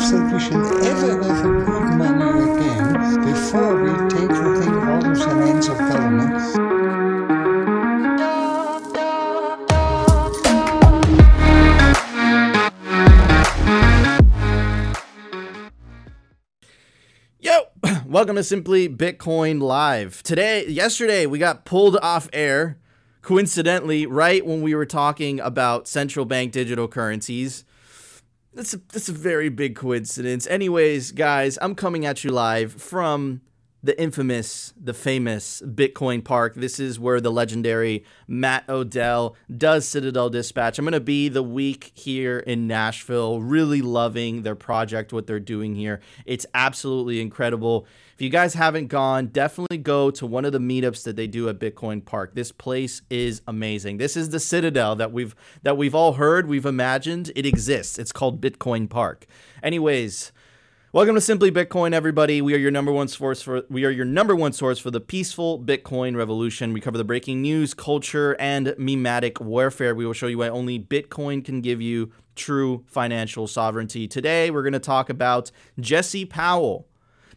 that we should ever a good money again before we take the thing of the hands of government. Yo, welcome to Simply Bitcoin Live. Today, yesterday, we got pulled off air, coincidentally, right when we were talking about central bank digital currencies. That's a, that's a very big coincidence. Anyways, guys, I'm coming at you live from the infamous, the famous Bitcoin Park. This is where the legendary Matt Odell does Citadel Dispatch. I'm going to be the week here in Nashville, really loving their project, what they're doing here. It's absolutely incredible. If you guys haven't gone, definitely go to one of the meetups that they do at Bitcoin Park. This place is amazing. This is the Citadel that we've that we've all heard, we've imagined. It exists. It's called Bitcoin Park. Anyways, Welcome to Simply Bitcoin, everybody. We are your number one source for we are your number one source for the peaceful Bitcoin revolution. We cover the breaking news, culture, and mimetic warfare. We will show you why only Bitcoin can give you true financial sovereignty. Today, we're going to talk about Jesse Powell,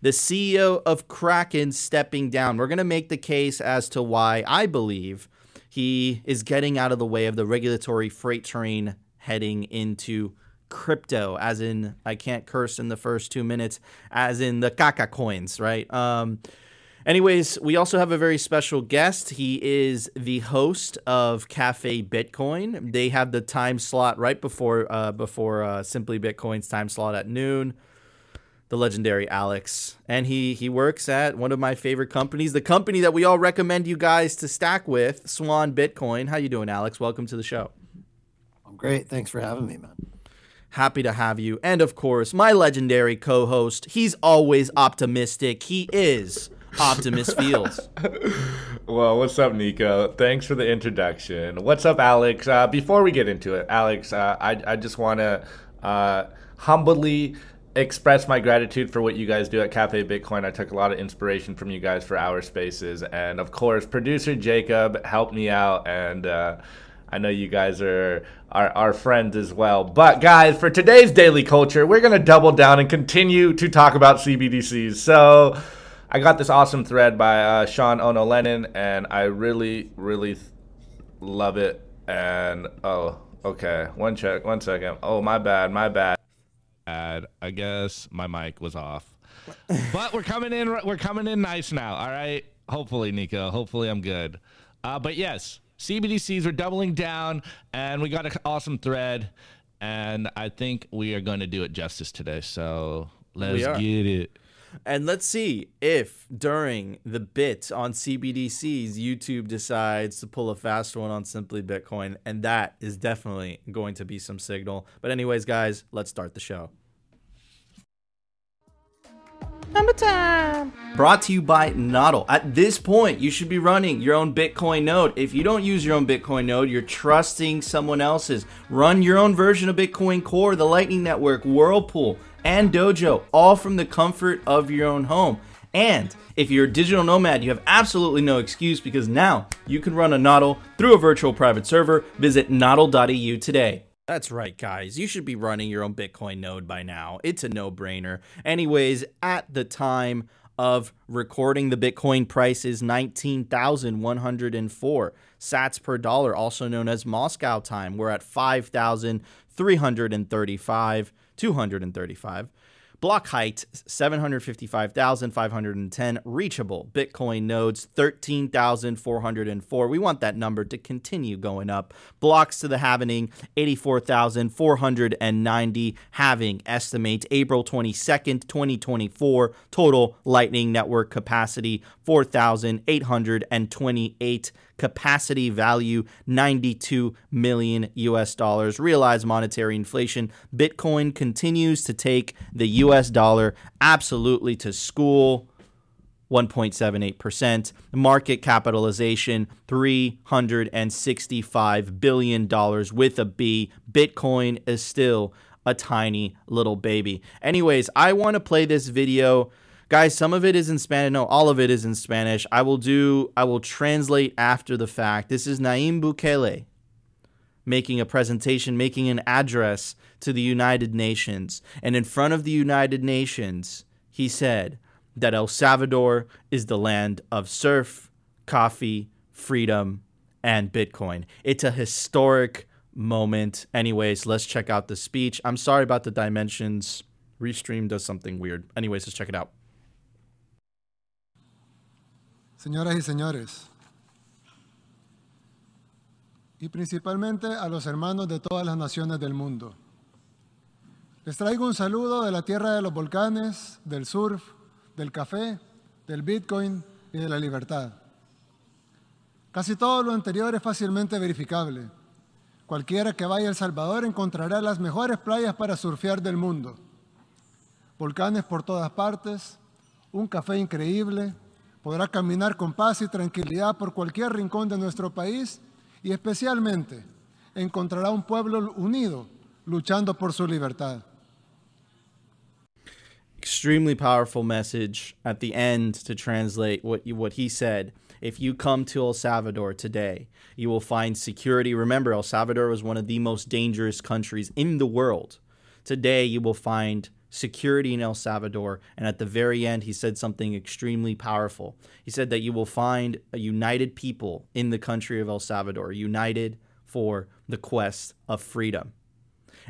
the CEO of Kraken, stepping down. We're going to make the case as to why I believe he is getting out of the way of the regulatory freight train heading into crypto, as in I can't curse in the first two minutes, as in the caca coins, right? Um, anyways, we also have a very special guest. He is the host of Cafe Bitcoin. They have the time slot right before uh, before uh, Simply Bitcoin's time slot at noon. The legendary Alex, and he he works at one of my favorite companies, the company that we all recommend you guys to stack with, Swan Bitcoin. How you doing, Alex? Welcome to the show. I'm great. Thanks for having me, man. Happy to have you. And of course, my legendary co host. He's always optimistic. He is Optimus Fields. Well, what's up, Nico? Thanks for the introduction. What's up, Alex? Uh, before we get into it, Alex, uh, I, I just want to uh, humbly express my gratitude for what you guys do at Cafe Bitcoin. I took a lot of inspiration from you guys for our spaces. And of course, producer Jacob helped me out. And uh, I know you guys are, are, are friends as well. But, guys, for today's daily culture, we're to double down and continue to talk about CBDCs. So. I got this awesome thread by uh, Sean Ono Lennon, and I really, really th- love it. And oh, okay, one check, one second. Oh, my bad, my bad. Bad. I guess my mic was off. but we're coming in. We're coming in nice now. All right. Hopefully, Nico. Hopefully, I'm good. Uh, but yes, CBDCs are doubling down, and we got an awesome thread, and I think we are going to do it justice today. So let's get it. And let's see if during the bit on CBDCs, YouTube decides to pull a fast one on Simply Bitcoin. And that is definitely going to be some signal. But, anyways, guys, let's start the show. Number time. Brought to you by Nodl. At this point, you should be running your own Bitcoin node. If you don't use your own Bitcoin node, you're trusting someone else's. Run your own version of Bitcoin Core, the Lightning Network, Whirlpool, and Dojo, all from the comfort of your own home. And if you're a digital nomad, you have absolutely no excuse because now you can run a Nodl through a virtual private server. Visit nodl.eu today. That's right, guys. You should be running your own Bitcoin node by now. It's a no brainer. Anyways, at the time of recording, the Bitcoin price is 19,104 sats per dollar, also known as Moscow time. We're at 5,335, 235. Block height 755,510 reachable. Bitcoin nodes 13,404. We want that number to continue going up. Blocks to the halvening 84,490. Halving estimates April 22nd, 2024. Total Lightning Network capacity 4,828 capacity value 92 million US dollars. Realized monetary inflation. Bitcoin continues to take the US dollar absolutely to school. 1.78%. Market capitalization $365 billion with a B. Bitcoin is still a tiny little baby. Anyways, I want to play this video guys some of it is in spanish no all of it is in spanish i will do i will translate after the fact this is Nayib Bukele making a presentation, making an address to the United Nations. And in front of the United Nations, he said that El Salvador is the land of surf, coffee, freedom, and Bitcoin. It's a historic moment. Anyways, let's check out the speech. I'm sorry about the dimensions. Restream does something weird. Anyways, let's check it out. Señoras y señores, y principalmente a los hermanos de todas las naciones del mundo. Les traigo un saludo de la tierra de los volcanes, del surf, del café, del Bitcoin y de la libertad. Casi todo lo anterior es fácilmente verificable. Cualquiera que vaya a El Salvador encontrará las mejores playas para surfear del mundo. Volcanes por todas partes, un café increíble, podrá caminar con paz y tranquilidad por cualquier rincón de nuestro país y especialmente encontrará un pueblo unido luchando por su libertad. Extremely powerful message at the end to translate what you, what he said. If you come to El Salvador today, you will find security. Remember, El Salvador was one of the most dangerous countries in the world. Today, you will find security in El Salvador. And at the very end, he said something extremely powerful. He said that you will find a united people in the country of El Salvador, united for the quest of freedom.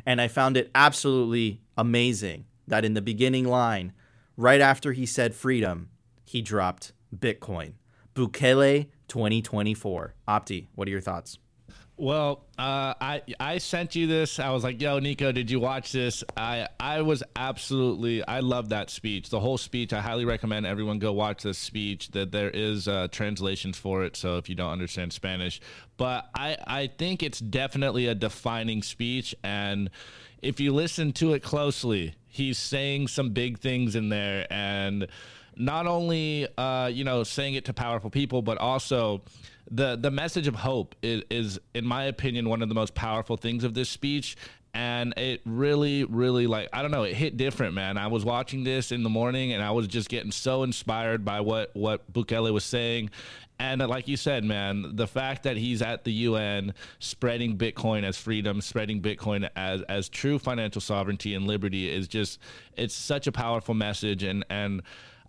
And I found it absolutely amazing that in the beginning line, right after he said freedom, he dropped Bitcoin. Bukele 2024. Opti, what are your thoughts? Well, uh, I I sent you this. I was like, "Yo, Nico, did you watch this?" I I was absolutely. I love that speech. The whole speech. I highly recommend everyone go watch this speech. That there is uh, translations for it. So if you don't understand Spanish, but I I think it's definitely a defining speech. And if you listen to it closely, he's saying some big things in there, and not only uh, you know saying it to powerful people, but also the the message of hope is, is, in my opinion, one of the most powerful things of this speech. And it really, really like I don't know, it hit different, man. I was watching this in the morning, and I was just getting so inspired by what what Bukele was saying, and uh, like you said, man, the fact that he's at the UN spreading Bitcoin as freedom, spreading Bitcoin as as true financial sovereignty and liberty is just it's such a powerful message and and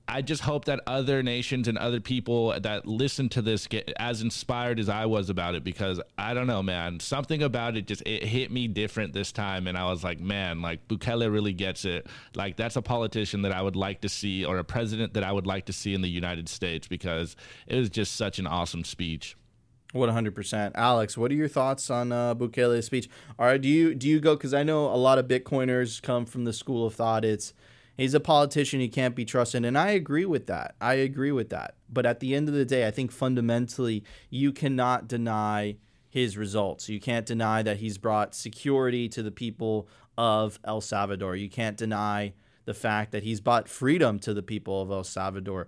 I just hope that other nations and other people that listen to this get as inspired as I was about it because I don't know, man, something about it just it hit me different this time, and I was like, man, like Bukele really gets it. Like that's a politician that I would like to see, or a president that I would like to see in the United States because it was just such an awesome speech. One hundred percent, Alex. What are your thoughts on uh, Bukele's speech? All right, do you do you go? Because I know a lot of Bitcoiners come from the school of thought. It's He's a politician he can't be trusted. And I agree with that. I agree with that. But at the end of the day, I think fundamentally you cannot deny his results. You can't deny that he's brought security to the people of El Salvador. You can't deny the fact that he's brought freedom to the people of El Salvador.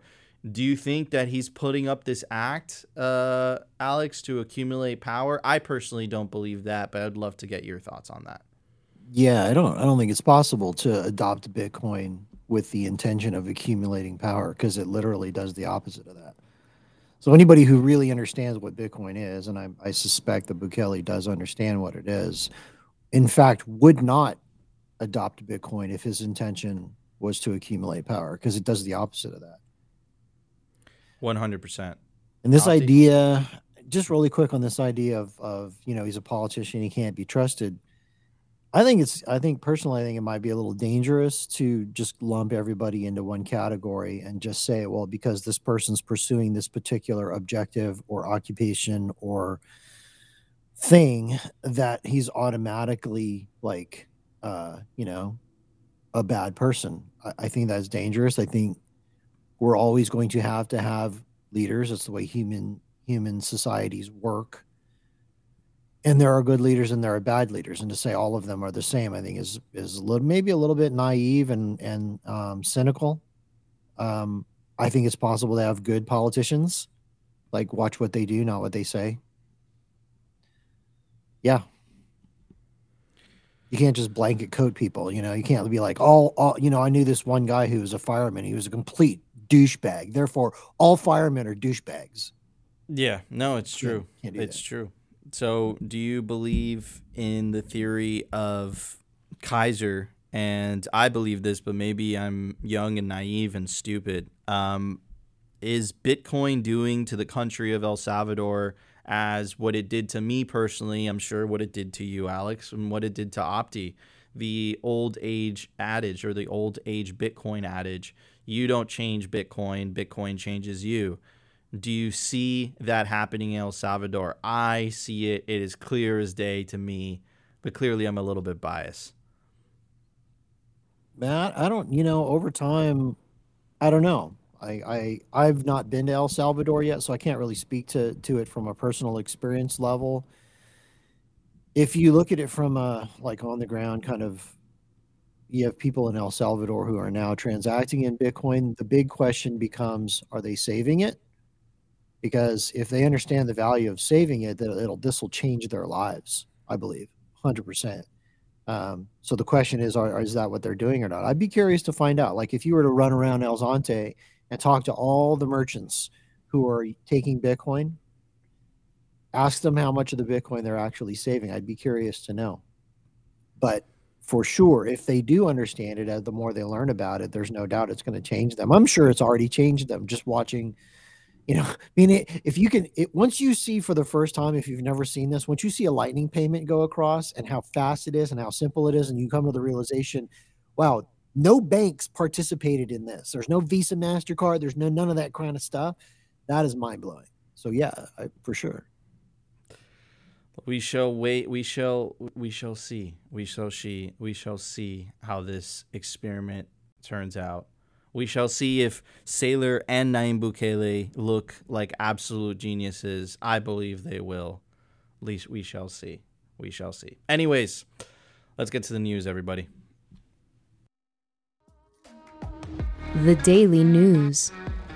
Do you think that he's putting up this act, uh, Alex, to accumulate power? I personally don't believe that, but I'd love to get your thoughts on that. Yeah, I don't I don't think it's possible to adopt Bitcoin with the intention of accumulating power because it literally does the opposite of that. So anybody who really understands what Bitcoin is, and I, I suspect that Bukele does understand what it is, in fact, would not adopt Bitcoin if his intention was to accumulate power because it does the opposite of that. One hundred percent. And this idea, just really quick on this idea of of you know he's a politician, he can't be trusted. I think it's I think personally I think it might be a little dangerous to just lump everybody into one category and just say well because this person's pursuing this particular objective or occupation or thing that he's automatically like uh you know a bad person. I, I think that's dangerous. I think we're always going to have to have leaders. That's the way human human societies work and there are good leaders and there are bad leaders. And to say all of them are the same i think is is a little, maybe a little bit naive and and um, cynical. Um, i think it's possible to have good politicians. Like watch what they do not what they say. Yeah. You can't just blanket coat people you know? You can't be like all, all you know i knew this one guy who was a fireman. He was a complete douchebag. Therefore all firemen are douchebags. Yeah. No it's true. it's that. true So, do you believe in the theory of Kaiser? And I believe this, but maybe I'm young and naive and stupid. Um, is Bitcoin doing to the country of El Salvador as what it did to me personally? I'm sure what it did to you, Alex, and what it did to Opti. The old age adage or the old age Bitcoin adage you don't change Bitcoin, Bitcoin changes you. Do you see that happening in El Salvador? I see it. It is clear as day to me, but clearly I'm a little bit biased. Matt, I don't, you know, over time, I don't know. I, I I've not been to El Salvador yet, so I can't really speak to to it from a personal experience level. If you look at it from a like on the ground kind of you have people in El Salvador who are now transacting in Bitcoin. The big question becomes are they saving it? Because if they understand the value of saving it, that it'll this will change their lives, I believe, 100%. Um, so the question is, are, is that what they're doing or not? I'd be curious to find out. Like if you were to run around El Zonte and talk to all the merchants who are taking Bitcoin, ask them how much of the Bitcoin they're actually saving. I'd be curious to know. But for sure, if they do understand it, uh, the more they learn about it, there's no doubt it's going to change them. I'm sure it's already changed them just watching. You know, I mean, it, if you can, it, once you see for the first time, if you've never seen this, once you see a lightning payment go across and how fast it is and how simple it is, and you come to the realization, wow, no banks participated in this. There's no Visa, Mastercard. There's no none of that kind of stuff. That is mind blowing. So yeah, I, for sure. We shall wait. We shall. We shall see. We shall see. We shall see how this experiment turns out. We shall see if Saylor and Nayib Bukele look like absolute geniuses. I believe they will. At least we shall see. We shall see. Anyways, let's get to the news, everybody. The Daily News.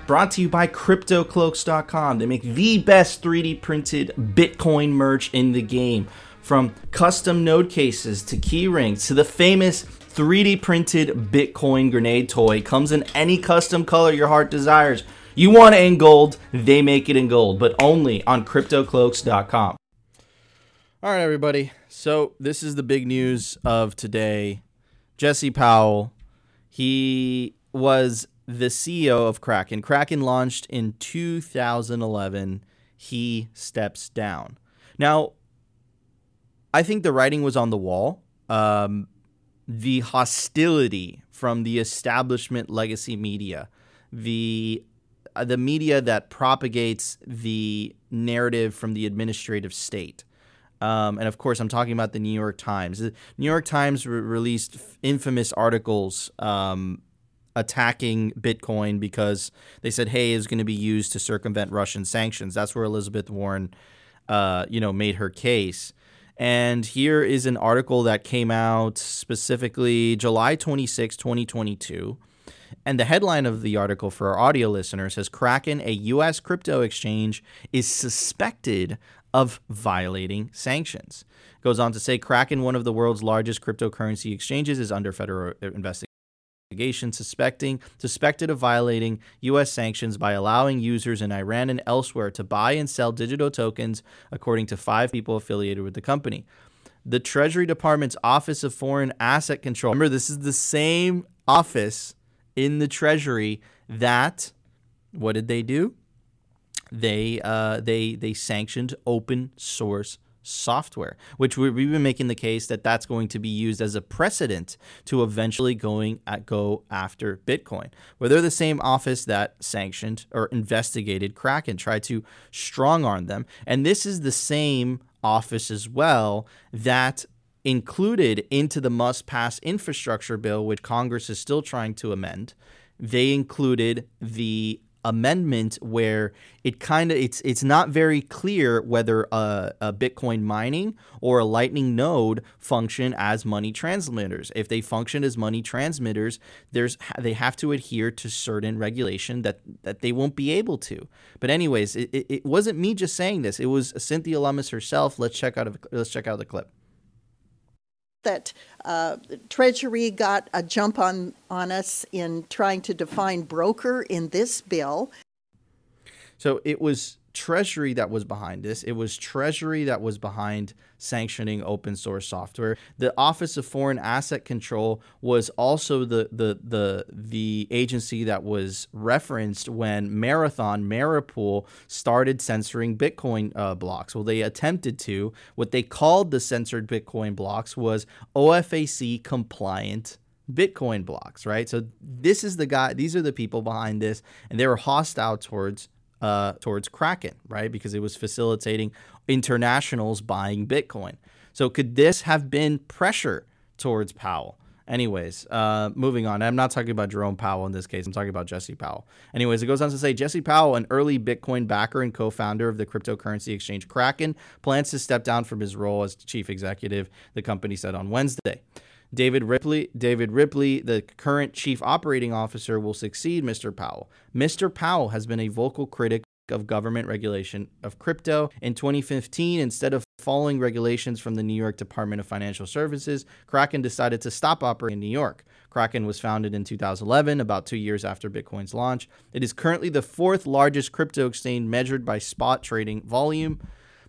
Brought to you by CryptoCloaks.com. They make the best 3D printed Bitcoin merch in the game. From custom node cases to key rings to the famous 3D printed Bitcoin grenade toy. Comes in any custom color your heart desires. You want it in gold, they make it in gold, but only on CryptoCloaks.com. All right, everybody. So, this is the big news of today. Jesse Powell, he was the CEO of Kraken. Kraken launched in 2011. He steps down. Now, I think the writing was on the wall. Um, the hostility from the establishment legacy media, the uh, the media that propagates the narrative from the administrative state. Um, and of course, I'm talking about the New York Times. The New York Times re- released infamous articles um, attacking Bitcoin because they said, "Hey, it's going to be used to circumvent Russian sanctions." That's where Elizabeth Warren, uh, you know, made her case. And here is an article that came out specifically July 26, 2022. And the headline of the article for our audio listeners says Kraken, a U.S. crypto exchange, is suspected of violating sanctions. Goes on to say Kraken, one of the world's largest cryptocurrency exchanges, is under federal investigation investigation suspecting suspected of violating U.S. sanctions by allowing users in Iran and elsewhere to buy and sell digital tokens, according to five people affiliated with the company. The Treasury Department's Office of Foreign Asset Control. Remember, this is the same office in the Treasury that what did they do? They uh, they they sanctioned open source software, which we've been making the case that that's going to be used as a precedent to eventually going at go after Bitcoin. Where they're the same office that sanctioned or investigated Kraken, tried to strong arm them, and this is the same office as well that included into the must pass infrastructure bill, which Congress is still trying to amend. They included the amendment where it kind of it's it's not very clear whether a, a, Bitcoin mining or a Lightning node function as money transmitters. If they function as money transmitters, there's they have to adhere to certain regulation that that they won't be able to. But anyways, it, it, it wasn't me just saying this. It was Cynthia Lummis herself. Let's check out of, let's check out the clip that uh, Treasury got a jump on, on us in trying to define broker in this bill. So it was Treasury that was behind this. It was Treasury that was behind sanctioning open source software. The Office of Foreign Asset Control was also the the the the agency that was referenced when Marathon MARA Pool started censoring Bitcoin uh, blocks. Well, they attempted to. What they called the censored Bitcoin blocks was OFAC compliant Bitcoin blocks, right? So this is the guy, these are the people behind this, and they were hostile towards uh, towards Kraken, right? Because it was facilitating internationals buying Bitcoin. So could this have been pressure towards Powell? Anyways, uh, moving on. I'm not talking about Jerome Powell in this case. I'm talking about Jesse Powell. Anyways, it goes on to say Jesse Powell, an early Bitcoin backer and co founder of the cryptocurrency exchange Kraken, plans to step down from his role as chief executive, the company said on Wednesday. David Ripley, David Ripley, the current chief operating officer, will succeed Mr. Powell. Mr. Powell has been a vocal critic of government regulation of crypto. In 2015, instead of following regulations from the New York Department of Financial Services, Kraken decided to stop operating in New York. Kraken was founded in 2011, about two years after Bitcoin's launch. It is currently the fourth largest crypto exchange measured by spot trading volume.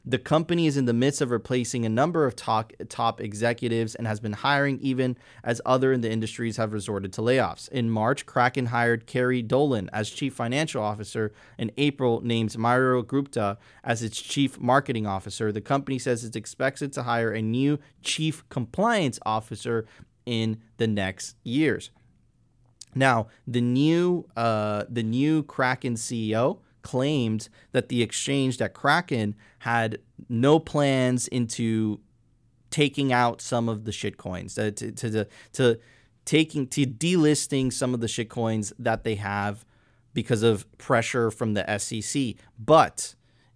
The company is in the midst of replacing a number of top, top executives and has been hiring even as other in the industries have resorted to layoffs. In March, Kraken hired Kerry Dolan as chief financial officer. In April, named Mayur Gupta as its chief marketing officer. The company says it's expected to hire a new chief compliance officer in the next years. Now, the new uh, the new Kraken CEO claimed that the exchange that Kraken had no plans into taking out some of the shitcoins to to to, to taking to delisting some of the shitcoins that they have because of pressure from the SEC. But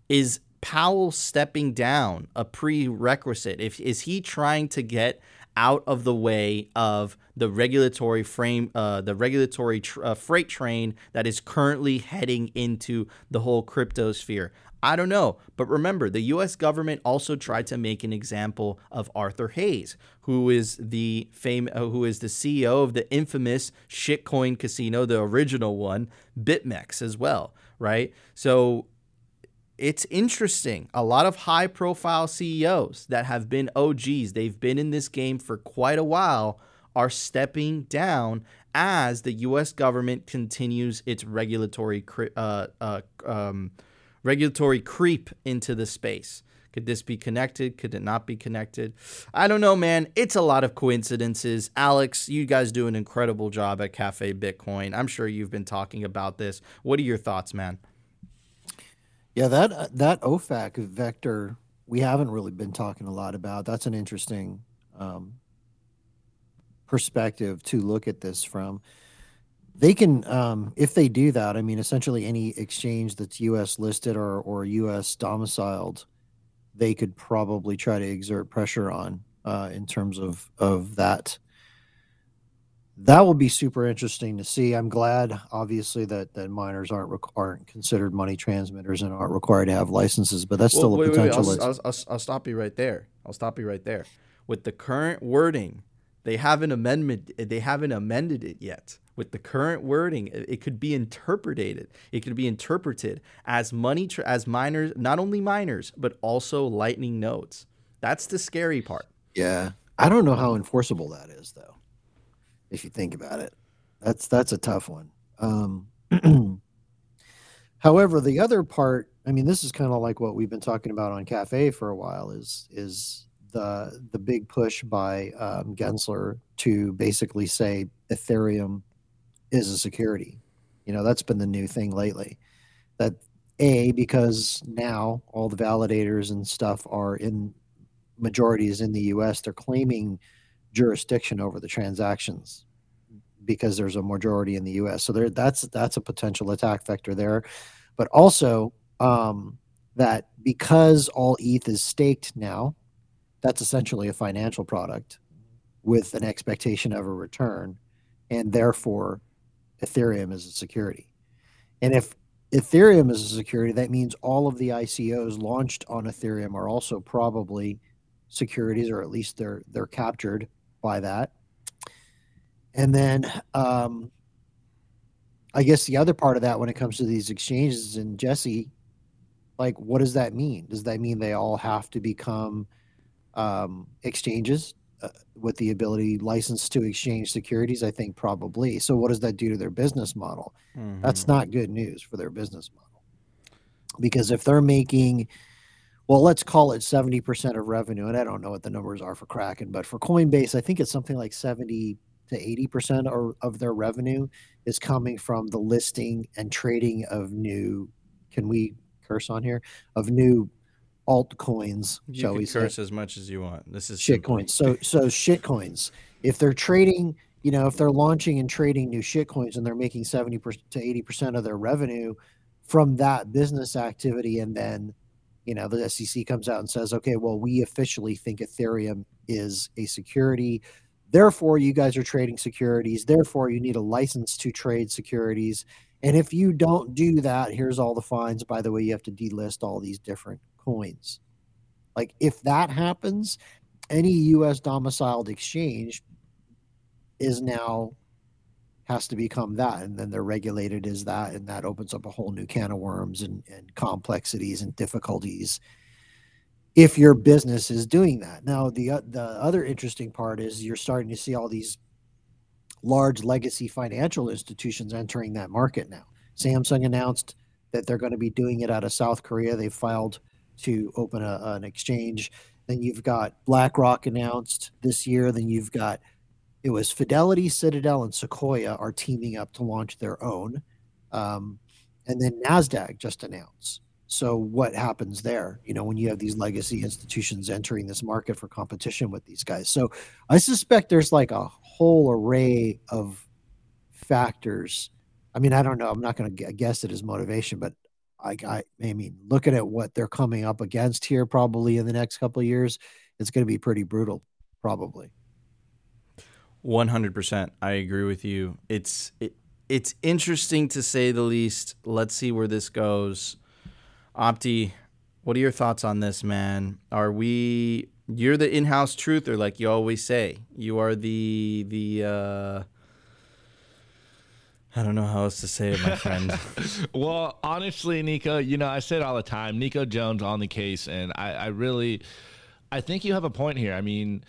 is Powell stepping down a prerequisite? If is he trying to get out of the way of the regulatory frame, uh, the regulatory tr- uh, freight train that is currently heading into the whole crypto sphere. I don't know, but remember, the U.S. government also tried to make an example of Arthur Hayes, who is the fame, uh, who is the CEO of the infamous shitcoin casino, the original one, BitMEX, as well, right? So it's interesting. A lot of high profile CEOs that have been OGs, they've been in this game for quite a while, are stepping down as the US government continues its regulatory uh, uh, um, regulatory creep into the space. Could this be connected? Could it not be connected? I don't know, man. It's a lot of coincidences. Alex, you guys do an incredible job at Cafe Bitcoin. I'm sure you've been talking about this. What are your thoughts, man? Yeah, that uh, that OFAC vector we haven't really been talking a lot about. That's an interesting um, perspective to look at this from. They can, um, if they do that, I mean, essentially any exchange that's U.S. listed or or U.S. domiciled, they could probably try to exert pressure on uh, in terms of of that that will be super interesting to see. I'm glad, obviously, that that miners aren't aren't considered money transmitters and aren't required to have licenses. But that's well, still wait, a potential. Wait, wait. I'll, I'll, I'll, I'll, stop you right there. I'll stop you right there. With the current wording, they haven't amendment. They haven't amended it yet. With the current wording, it, it could be interpreted. It could be interpreted as money tra- as miners, not only miners, but also Lightning nodes. That's the scary part. Yeah, I don't know how enforceable that is, though if you think about it. That's that's a tough one. Um, however, the other part, I mean, this is kind of like what we've been talking about on Cafe for a while. Is is the the big push by um, Gensler to basically say Ethereum is a security. You know, that's been the new thing lately. That a because now all the validators and stuff are in majorities in the U.S. They're claiming jurisdiction over the transactions because there's a majority in the U.S. So there, that's that's a potential attack vector there, but also um, that because all ETH is staked now, that's essentially a financial product with an expectation of a return, and therefore Ethereum is a security. And if Ethereum is a security, that means all of the ICOs launched on Ethereum are also probably securities, or at least they're they're captured by that. And then um, I guess the other part of that when it comes to these exchanges, and Jesse like what does that mean? Does that mean they all have to become um, exchanges uh, with the ability licensed to exchange securities? I think probably. So what does that do to their business model? Mm-hmm. That's not good news for their business model. Because if they're making well, let's call it 70% of revenue. And I don't know what the numbers are for Kraken, but for Coinbase, I think it's something like 70 to 80% of, of their revenue is coming from the listing and trading of new, can we curse on here? Of new altcoins, You shall can we curse say? as much as you want. This is shit coins. So so shit coins. If they're trading, you know, if they're launching and trading new shit coins and they're making 70 to 80% of their revenue from that business activity and then you know the SEC comes out and says, "Okay, well, we officially think Ethereum is a security. Therefore, you guys are trading securities. Therefore, you need a license to trade securities. And if you don't do that, here's all the fines. By the way, you have to delist all these different coins. Like if that happens, any US domiciled exchange is now has to become that and then they're regulated as that and that opens up a whole new can of worms and, and complexities and difficulties if your business is doing that. Now the o- the other interesting part is you're starting to see all these large legacy financial institutions entering that market now. Samsung announced that they're going to be doing it out of south korea. They filed to open a, an exchange. Then you've got blackrock announced this year. Then you've got it was Fidelity, Citadel, and Sequoia are teaming up to launch their own. Um, and then NASDAQ just announced. So, what happens there? You know, when you have these legacy institutions entering this market for competition with these guys. So, I suspect there's like a whole array of factors. I mean, I don't know. I'm not going to guess it as motivation, but I, I, I mean, looking at what they're coming up against here, probably in the next couple of years, it's going to be pretty brutal, probably. 100%. I agree with you. It's it, it's interesting to say the least. Let's see where this goes. Opti, what are your thoughts on this, man? Are we you're the in-house truther like you always say. You are the the uh I don't know how else to say it, my friend. well, honestly, Nico, you know, I say it all the time. Nico Jones on the case, and I, I really, I think you have a point here. I mean,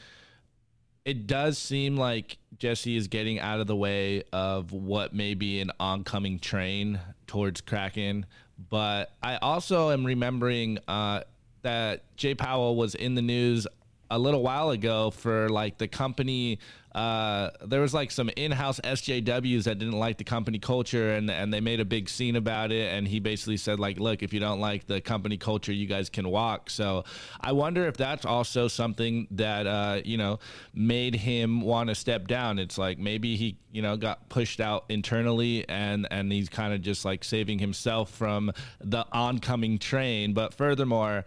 it does seem like Jesse is getting out of the way of what may be an oncoming train towards Kraken. But I also am remembering uh, that Jay Powell was in the news a little while ago for like the company. Uh, there was like some in-house SJWs that didn't like the company culture, and and they made a big scene about it. And he basically said like, "Look, if you don't like the company culture, you guys can walk." So I wonder if that's also something that uh, you know made him want to step down. It's like maybe he you know got pushed out internally, and and he's kind of just like saving himself from the oncoming train. But furthermore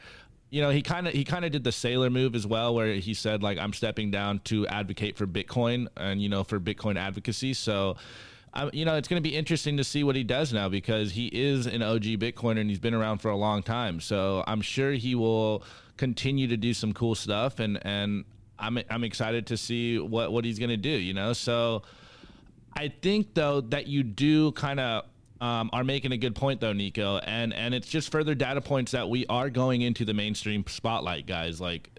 you know he kind of he kind of did the Saylor move as well where he said like i'm stepping down to advocate for bitcoin and you know for bitcoin advocacy. So um, you know it's going to be interesting to see what he does now because he is an og bitcoiner and he's been around for a long time. So i'm sure he will continue to do some cool stuff and and i'm, I'm excited to see what what he's going to do you know? So i think though that you do kind of um, are making a good point though, Nico, and and it's just further data points that we are going into the mainstream spotlight, guys. Like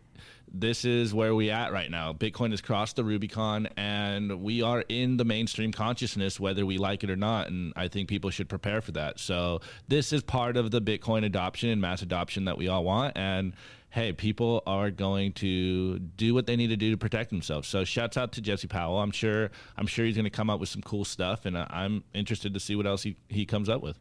this is where we at right now. Bitcoin has crossed the Rubicon, and we are in the mainstream consciousness, whether we like it or not. And I think people should prepare for that. So this is part of the Bitcoin adoption and mass adoption that we all want, and hey, people are going to do what they need to do to protect themselves. So shouts out to Jesse Powell. I'm sure I'm sure he's going to come up with some cool stuff, and I'm interested to see what else he, he comes up with.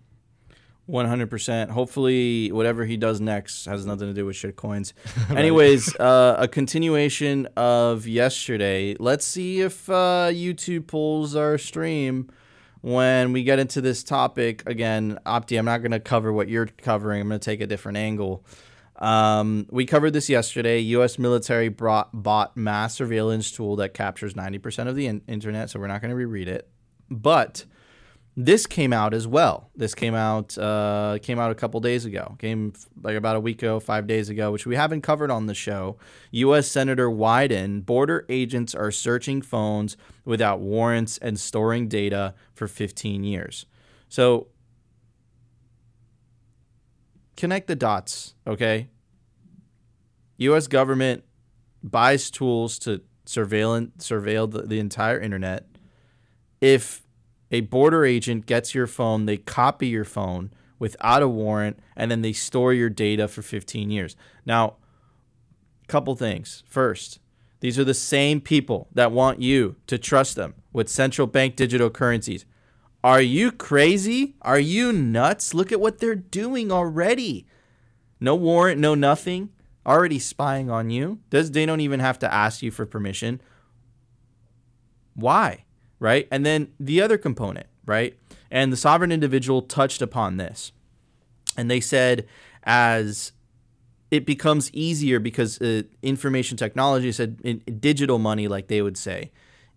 100%. Hopefully, whatever he does next has nothing to do with shit coins. Anyways, uh, a continuation of yesterday. Let's see if uh, YouTube pulls our stream when we get into this topic. Again, Opti, I'm not going to cover what you're covering, I'm going to take a different angle. Um, we covered this yesterday. U.S. military brought, bought mass surveillance tool that captures 90% of the in- internet, so we're not going to reread it. But this came out as well. This came out uh, came out a couple days ago. Came like about a week ago, five days ago, which we haven't covered on the show. U.S. Senator Wyden: Border agents are searching phones without warrants and storing data for 15 years. So connect the dots, okay? US government buys tools to surveil surveil the, the entire internet. If a border agent gets your phone, they copy your phone without a warrant and then they store your data for 15 years. Now, couple things. First, these are the same people that want you to trust them with central bank digital currencies. Are you crazy? Are you nuts? Look at what they're doing already. No warrant, no nothing. Already spying on you. Does they don't even have to ask you for permission. Why? Right? And then the other component, right? And the sovereign individual touched upon this. And they said as it becomes easier because uh, information technology said in, digital money like they would say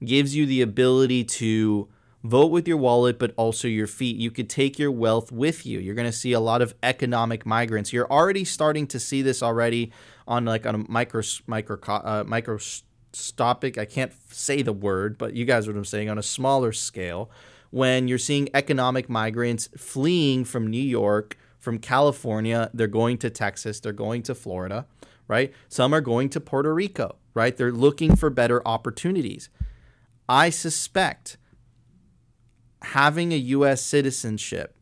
gives you the ability to vote with your wallet but also your feet. You could take your wealth with you. You're going to see a lot of economic migrants. You're already starting to see this already on like on a micro micro uh, microscopic i can't say the word but you guys what i'm saying on a smaller scale when you're seeing economic migrants fleeing from new york from california they're going to texas they're going to florida right? Some are going to puerto rico right? They're looking for better opportunities. I suspect having a U.S. citizenship,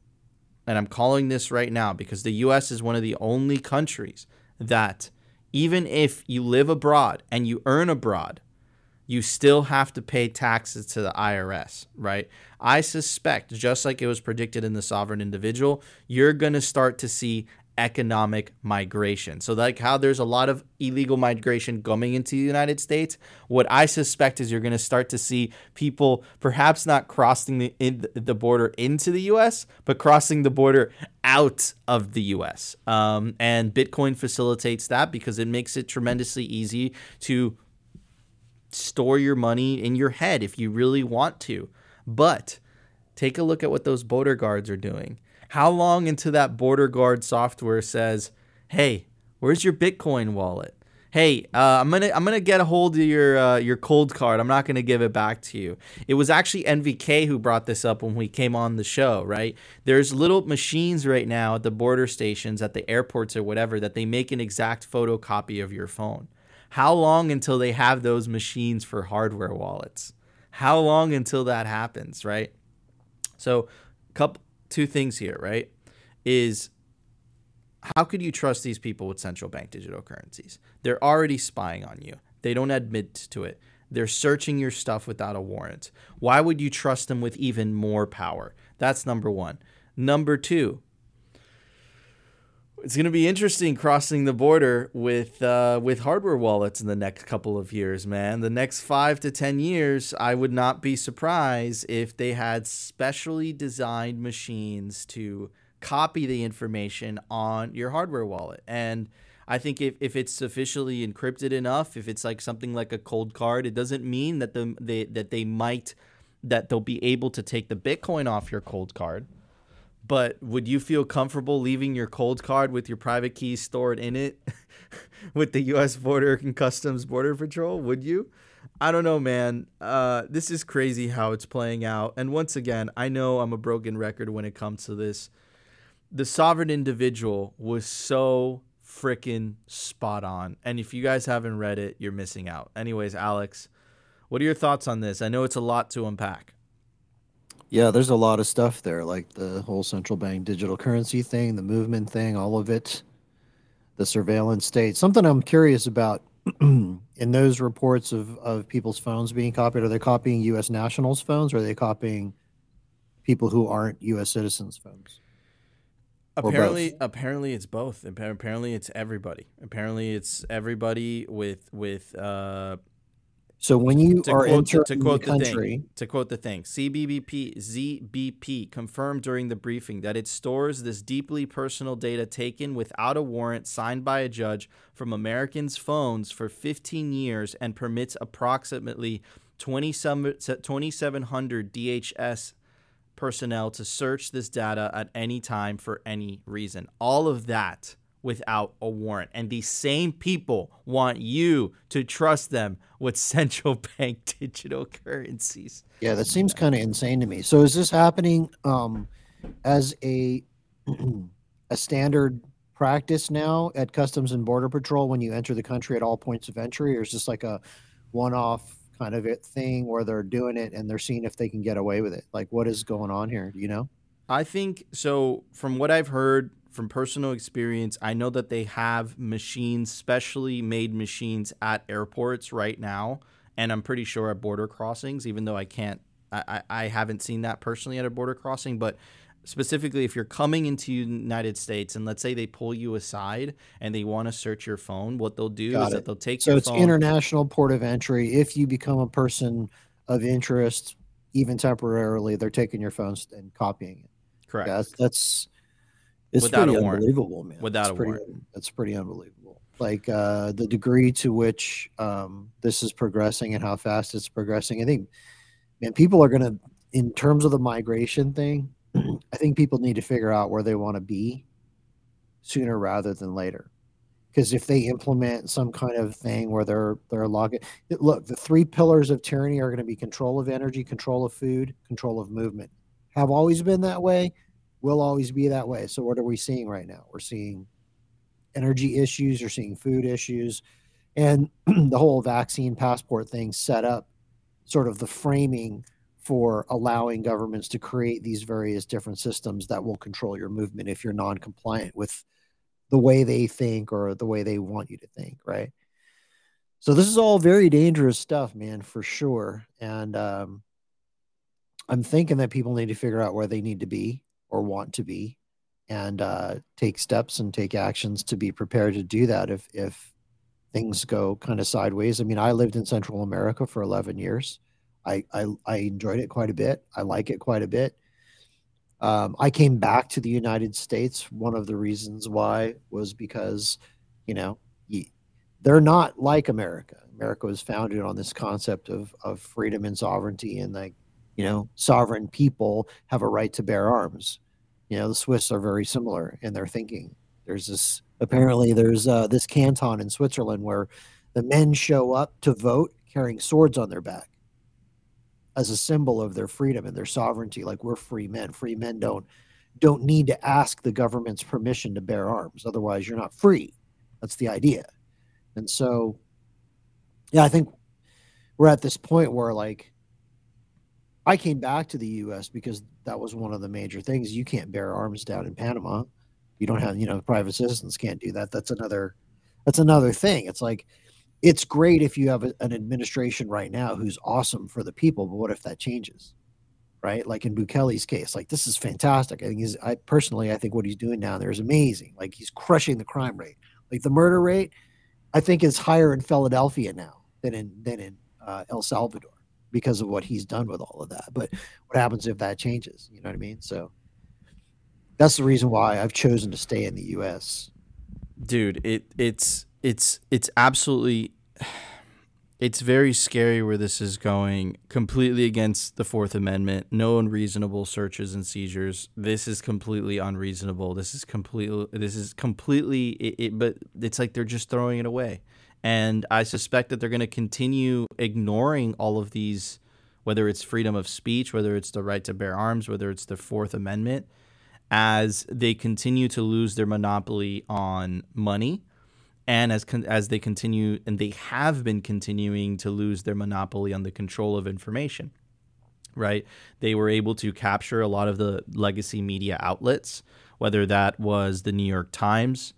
and I'm calling this right now because the U.S. is one of the only countries that, even if you live abroad and you earn abroad, you still have to pay taxes to the IRS, right? I suspect, just like it was predicted in the sovereign individual, you're going to start to see economic migration. So, like how there's a lot of illegal migration coming into the United States, what I suspect is you're going to start to see people perhaps not crossing the in, the border into the U.S., but crossing the border out of the U.S. Um, and Bitcoin facilitates that because it makes it tremendously easy to store your money in your head if you really want to. But take a look at what those border guards are doing how long until that border guard software says, "Hey, where's your Bitcoin wallet? Hey, uh, I'm gonna I'm gonna get a hold of your uh, your Coldcard. I'm not gonna give it back to you." It was actually NVK who brought this up when we came on the show. Right? There's little machines right now at the border stations, at the airports or whatever, that they make an exact photocopy of your phone. How long until they have those machines for hardware wallets? How long until that happens? Right? So, couple two things here, right? Is how could you trust these people with central bank digital currencies? They're already spying on you. They don't admit to it. They're searching your stuff without a warrant. Why would you trust them with even more power? That's number one. Number two, it's going to be interesting crossing the border with uh, with hardware wallets in the next couple of years, man. The next five to ten years, I would not be surprised if they had specially designed machines to copy the information on your hardware wallet. And I think if, if it's sufficiently encrypted enough, if it's like something like a Coldcard, it doesn't mean that the they that they might that they'll be able to take the Bitcoin off your Coldcard but would you feel comfortable leaving your Coldcard with your private keys stored in it with the U.S. Border and Customs Border Patrol? Would you? I don't know, man. Uh, this is crazy how it's playing out. And once again, I know I'm a broken record when it comes to this. The sovereign individual was so freaking spot on. And if you guys haven't read it, you're missing out. Anyways, Alex, what are your thoughts on this? I know it's a lot to unpack. Yeah, there's a lot of stuff there, like the whole central bank digital currency thing, the movement thing, all of it, the surveillance state. Something I'm curious about in those reports of, of people's phones being copied, are they copying U.S. nationals' phones or are they copying people who aren't U.S. citizens' phones? Apparently, apparently it's both. Apparently, it's everybody. Apparently, it's everybody with with uh, so when you to are quote, entering to quote the, the country, thing, to quote the thing, CBBP ZBP confirmed during the briefing that it stores this deeply personal data taken without a warrant signed by a judge from Americans' phones for 15 years and permits approximately 2,700 DHS personnel to search this data at any time for any reason. All of that without a warrant. And these same people want you to trust them with central bank digital currencies. Yeah, that seems kind of insane to me. So is this happening um, as a a standard practice now at Customs and Border Patrol when you enter the country at all points of entry, or is this like a one-off kind of it thing where they're doing it and they're seeing if they can get away with it? Like, what is going on here? Do you know? I think so. From what I've heard from personal experience, I know that they have machines, specially made machines at airports right now, and I'm pretty sure at border crossings. Even though I can't, I, I, I haven't seen that personally at a border crossing, but specifically if you're coming into United States and let's say they pull you aside and they want to search your phone, what they'll do Got is it. that they'll take So your it's phone. international port of entry. If you become a person of interest, even temporarily, they're taking your phones and copying it. Correct. Yeah, that's, that's it's Without pretty a warrant. unbelievable, man. Without It's a pretty, warrant. That's pretty unbelievable. Like uh, the degree to which um, this is progressing and how fast it's progressing. I think, man, people are gonna, in terms of the migration thing, I think people need to figure out where they want to be sooner rather than later. Because if they implement some kind of thing where they're they're logging, look, the three pillars of tyranny are going to be control of energy, control of food, control of movement. Have always been that way, will always be that way. So what are we seeing right now? We're seeing energy issues, you're seeing food issues, and the whole vaccine passport thing set up sort of the framing for allowing governments to create these various different systems that will control your movement if you're non-compliant with the way they think or the way they want you to think, right? So this is all very dangerous stuff, man, for sure. And um, I'm thinking that people need to figure out where they need to be or want to be, and uh, take steps and take actions to be prepared to do that if if things go kind of sideways. I mean, I lived in Central America for 11 years. I I, I enjoyed it quite a bit. I like it quite a bit. Um, I came back to the United States. One of the reasons why was because, you know, they're not like America. America was founded on this concept of of freedom and sovereignty, and like, you know, sovereign people have a right to bear arms. You know, the Swiss are very similar in their thinking. There's this apparently there's uh, this canton in Switzerland where the men show up to vote carrying swords on their back as a symbol of their freedom and their sovereignty like we're free men. Free men don't don't need to ask the government's permission to bear arms. Otherwise you're not free. That's the idea. And so yeah i think we're at this point where like i came back to the us because that was one of the major things you can't bear arms down in panama you don't have you know private citizens can't do that that's another that's another thing it's like it's great if you have a, an administration right now who's awesome for the people, but what if that changes? Right? Like in Bukele's case, like this is fantastic. I think he's I personally I think what he's doing down there is amazing. Like he's crushing the crime rate. Like the murder rate, I think is higher in Philadelphia now than in than in uh, El Salvador because of what he's done with all of that. But what happens if that changes? You know what I mean? So that's the reason why I've chosen to stay in the US. dude it it's it's it's absolutely it's very scary where this is going completely against the fourth amendment no unreasonable searches and seizures this is completely unreasonable this is completely this is completely it, it, but it's like they're just throwing it away and i suspect that they're going to continue ignoring all of these whether it's freedom of speech whether it's the right to bear arms whether it's the fourth amendment as they continue to lose their monopoly on money and as con- as they continue and they have been continuing to lose their monopoly on the control of information right? They were able to capture a lot of the legacy media outlets whether that was the New York Times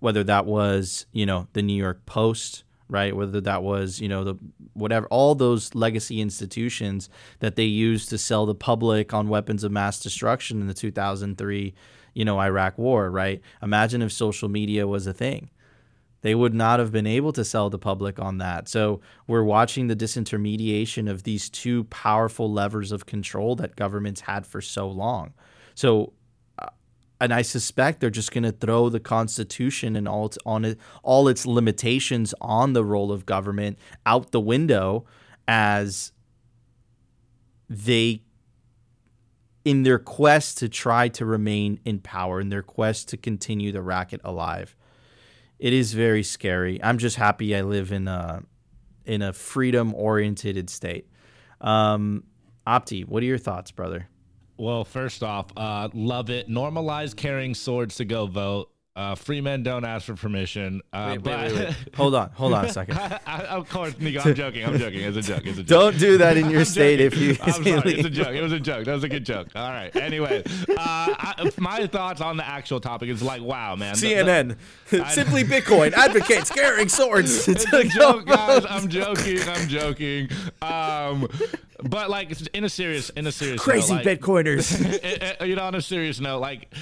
whether that was you know the New York Post right whether that was you know the whatever all those legacy institutions that they used to sell the public on weapons of mass destruction in the 2003 you know Iraq war right imagine if social media was a thing they would not have been able to sell the public on that. So we're watching the disintermediation of these two powerful levers of control that governments had for so long. So, and I suspect they're just going to throw the Constitution and all its on it, all its limitations on the role of government out the window as they in their quest to try to remain in power in their quest to continue the racket alive it is very scary. I'm just happy I live in a in a freedom oriented state. Um, Opti, what are your thoughts, brother? Well, first off, uh, love it. Normalize carrying swords to go vote. Uh, free men don't ask for permission. Uh, Wait, but wait, wait, hold on, hold on a second. I, of course, Nico, I'm joking. I'm joking. It's a joke. It's a joke. Don't do that in your state if you. I'm sorry. It's a joke. It was a joke. That was a good joke. All right. Anyway, uh, I, my thoughts on the actual topic is like, wow, man. the- the- CNN, simply Bitcoin advocates carrying swords. it's a joke, guys. I'm joking. I'm joking. Um, but like in a serious, in a serious, Crazy note, like, Bitcoiners. eh, eh, you know, on a serious note, like.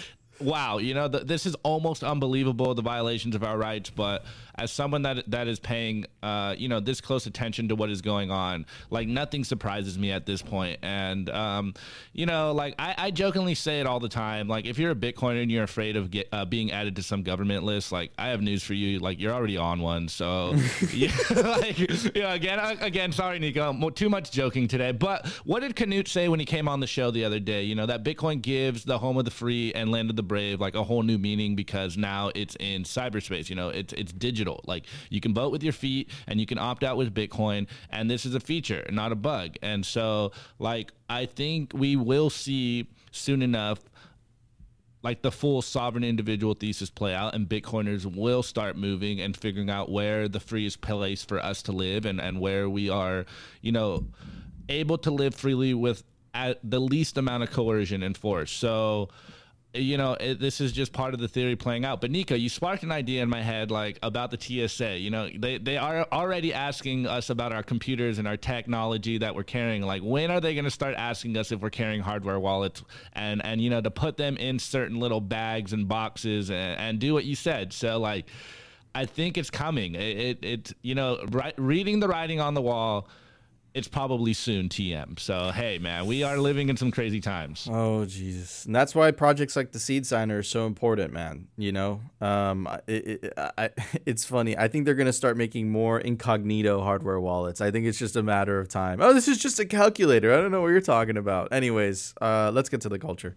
Wow, you know, th- this is almost unbelievable the violations of our rights. But as someone that that is paying, uh, you know, this close attention to what is going on, like nothing surprises me at this point. And um, you know, like I, I jokingly say it all the time. Like if you're a Bitcoiner and you're afraid of get, uh, being added to some government list, like I have news for you. Like you're already on one. So, yeah, like, again, uh, again, sorry, Nico, mo- too much joking today. But what did Knut say when he came on the show the other day? You know that Bitcoin gives the home of the free and land of the brave like a whole new meaning because now it's in cyberspace. You know, it's it's digital. Like you can vote with your feet and you can opt out with Bitcoin, and this is a feature, not a bug. And so, like, I think we will see soon enough like the full sovereign individual thesis play out and bitcoiners will start moving and figuring out where the freest place for us to live and, and where we are you know able to live freely with at the least amount of coercion and force so you know it, this is just part of the theory playing out. But nico you sparked an idea in my head like about the tsa you know they, they are already asking us about our computers and our technology that we're carrying. Like when are they going to start asking us if we're carrying hardware wallets? And and you know to put them in certain little bags and boxes and, and do what you said. So like i think it's coming. It it, it you know right, reading the writing on the wall it's probably soon TM. So hey, man, we are living in some crazy times. Oh Jesus, and that's why projects like the SeedSigner are so important, man. You know, um, it, it, I, it's funny. I think they're gonna start making more incognito hardware wallets. I think it's just a matter of time. Oh, this is just a calculator. I don't know what you're talking about. Anyways, uh, let's get to the culture.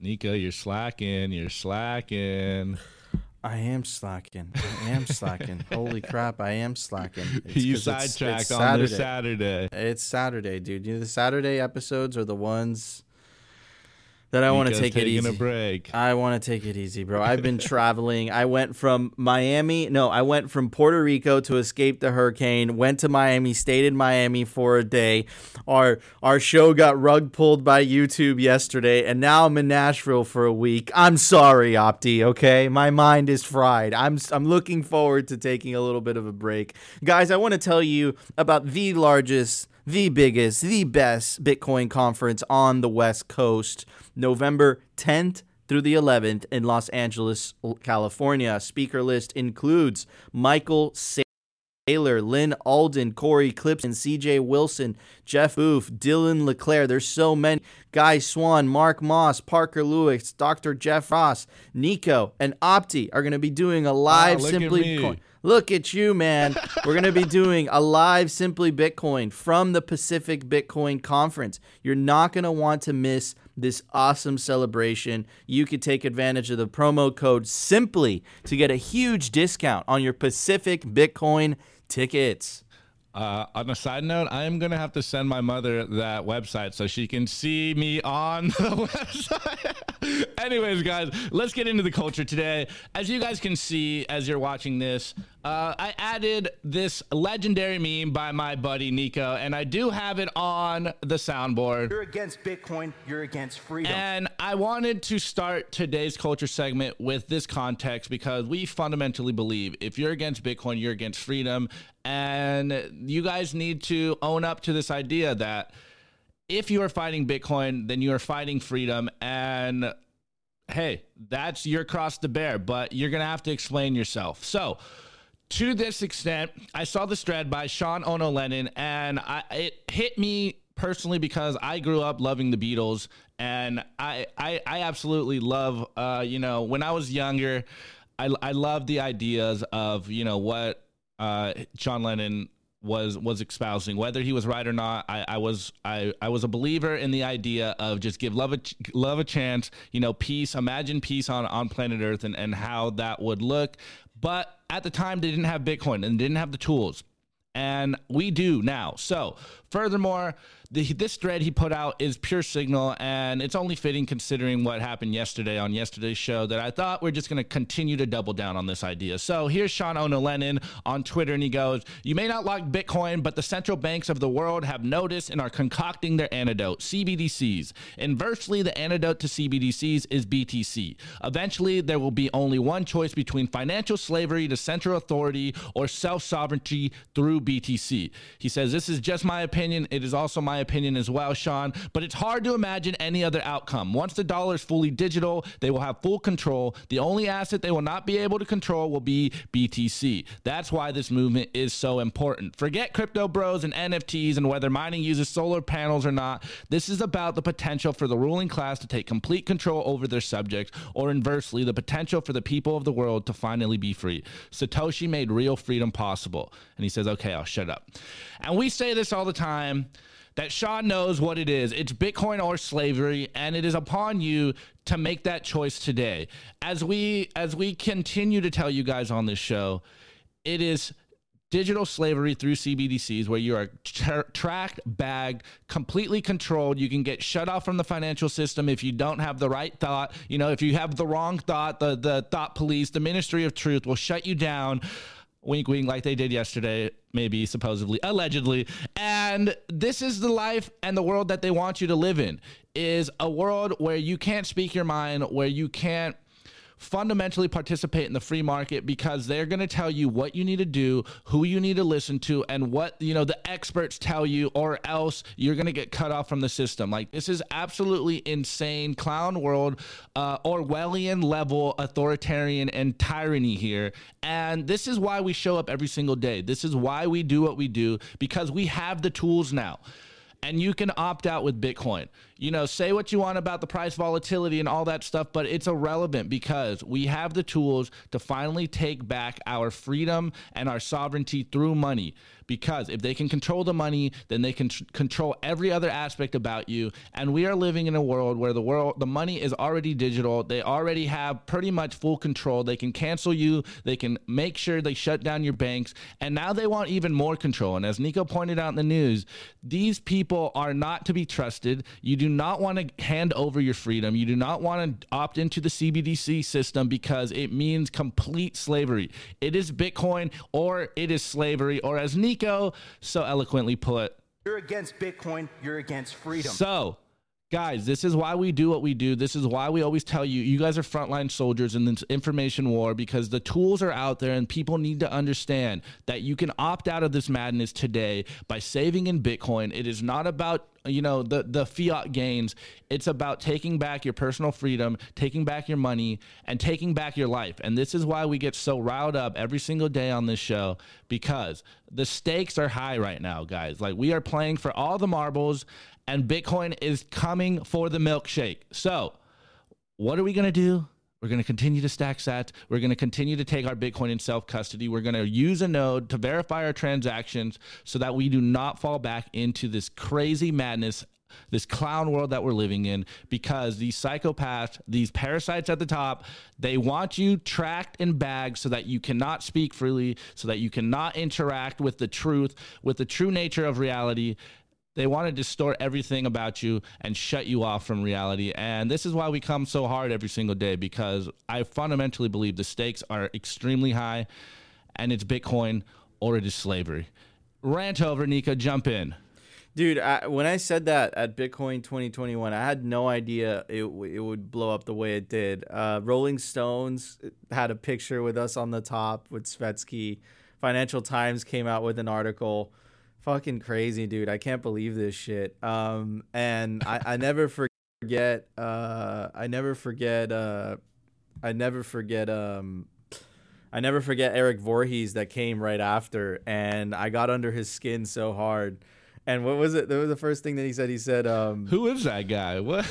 Nico, you're slacking. You're slacking. I am slacking. I am slacking. Holy crap, I am slacking. It's you 'cause it's- sidetracked it's on this Saturday. It's Saturday, dude. You know, the Saturday episodes are the ones that I want to take it easy. a break. I want to take it easy, bro. I've been traveling. I went from Miami, no, I went from Puerto Rico to escape the hurricane, went to Miami, stayed in Miami for a day. Our our show got rug pulled by YouTube yesterday, and now I'm in Nashville for a week. I'm sorry, Opti, okay? My mind is fried. I'm I'm looking forward to taking a little bit of a break. Guys, I want to tell you about the largest the biggest, the best Bitcoin conference on the West Coast, November 10th through the 11th in Los Angeles, California. Speaker list includes Michael Saylor, Lyn Alden, Cory Klippsten, CJ Wilson, Jeff Booth, Dylan LeClair. There's so many. Guy Swan, Mark Moss, Parker Lewis, Dr. Jeff Ross, Nico, and Opti are going to be doing a ah, live look Simply. Bitcoin. Look at you, man. We're going to be doing a live Simply Bitcoin from the Pacific Bitcoin Conference. You're not going to want to miss this awesome celebration. You could take advantage of the promo code SIMPLY to get a huge discount on your Pacific Bitcoin tickets. Uh, on a side note, I am gonna have to send my mother that website so she can see me on the website. Anyways, guys, let's get into the culture today. As you guys can see, as you're watching this, uh, I added this legendary meme by my buddy Nico, and I do have it on the soundboard. You're against Bitcoin, you're against freedom. And I wanted to start today's culture segment with this context because we fundamentally believe if you're against Bitcoin, you're against freedom. And you guys need to own up to this idea that if you are fighting Bitcoin, then you are fighting freedom. And hey, that's your cross to bear, but you're going to have to explain yourself. So, to this extent, I saw this thread by Sean Ono Lennon, and I, it hit me personally because I grew up loving the Beatles, and I I, I absolutely love. Uh, you know, when I was younger. I I love the ideas of you know what uh, John Lennon was was espousing. Whether he was right or not I, I was I, I was a believer in the idea of just give love a love a chance you know peace imagine peace on on planet earth and and how that would look. But at the time they didn't have bitcoin and didn't have the tools. And we do now. So, furthermore, the, this thread he put out is pure signal, and it's only fitting considering what happened yesterday on yesterday's show that I thought we're just going to continue to double down on this idea. So, here's Sean Ono Lennon on Twitter, and he goes, You may not like Bitcoin, but the central banks of the world have noticed and are concocting their antidote, CBDCs. Inversely, the antidote to CBDCs is BTC. Eventually, there will be only one choice between financial slavery to central authority or self sovereignty through BTC. He says, This is just my opinion. It is also my opinion as well, Sean, but it's hard to imagine any other outcome. Once the dollar is fully digital, they will have full control. The only asset they will not be able to control will be BTC. That's why this movement is so important. Forget crypto bros and NFTs and whether mining uses solar panels or not. This is about the potential for the ruling class to take complete control over their subjects, or inversely, the potential for the people of the world to finally be free. Satoshi made real freedom possible. And he says, okay, I'll shut up. And we say this all the time that Sean knows what it is. It's Bitcoin or slavery, and it is upon you to make that choice today. As we as we continue to tell you guys on this show, it is digital slavery through CBDCs where you are tra- tracked, bagged, completely controlled. You can get shut off from the financial system if you don't have the right thought. You know, if you have the wrong thought, the the thought police, the Ministry of Truth will shut you down wink wink like they did yesterday maybe supposedly allegedly. And this is the life and the world that they want you to live in is a world where you can't speak your mind where you can't fundamentally participate in the free market because they're going to tell you what you need to do, who you need to listen to, and what you know the experts tell you, or else you're going to get cut off from the system. Like this is absolutely insane, clown world, uh, Orwellian level authoritarian and tyranny here, and this is why we show up every single day. This is why we do what we do because we have the tools now and you can opt out with Bitcoin. You know, say what you want about the price volatility and all that stuff, but it's irrelevant because we have the tools to finally take back our freedom and our sovereignty through money. Because if they can control the money, then they can tr- control every other aspect about you. And we are living in a world where the world, the money is already digital. They already have pretty much full control. They can cancel you. They can make sure they shut down your banks. And now they want even more control. And as Nico pointed out in the news, these people are not to be trusted. You do not want to hand over your freedom. You do not want to opt into the CBDC system because it means complete slavery. It is Bitcoin or it is slavery, or as Nico so eloquently put, You're against Bitcoin, you're against freedom. so, guys, this is why we do what we do. This is why we always tell you, you guys are frontline soldiers in this information war because the tools are out there and people need to understand that you can opt out of this madness today by saving in Bitcoin. It is not about you know the the fiat gains it's about taking back your personal freedom taking back your money and taking back your life and this is why we get so riled up every single day on this show because the stakes are high right now guys like we are playing for all the marbles and bitcoin is coming for the milkshake so what are we going to do we're going to continue to stack sats. We're going to continue to take our Bitcoin in self custody. We're going to use a node to verify our transactions so that we do not fall back into this crazy madness, this clown world that we're living in because these psychopaths, these parasites at the top, they want you tracked and bagged so that you cannot speak freely, so that you cannot interact with the truth, with the true nature of reality. They want to distort everything about you and shut you off from reality. And this is why we come so hard every single day because I fundamentally believe the stakes are extremely high and it's Bitcoin or it is slavery. Rant over, Nika, jump in. Dude, I, when I said that at Bitcoin 2021, I had no idea it, it would blow up the way it did. Uh, Rolling Stones had a picture with us on the top with Svetski. Financial Times came out with an article. Fucking crazy, dude. I can't believe this shit. Um, and I, I never forget. Uh, I never forget. Uh, I never forget. Um, I never forget Eric Voorhees that came right after, and I got under his skin so hard. And what was it? That was the first thing that he said. He said, um, Who is that guy? What?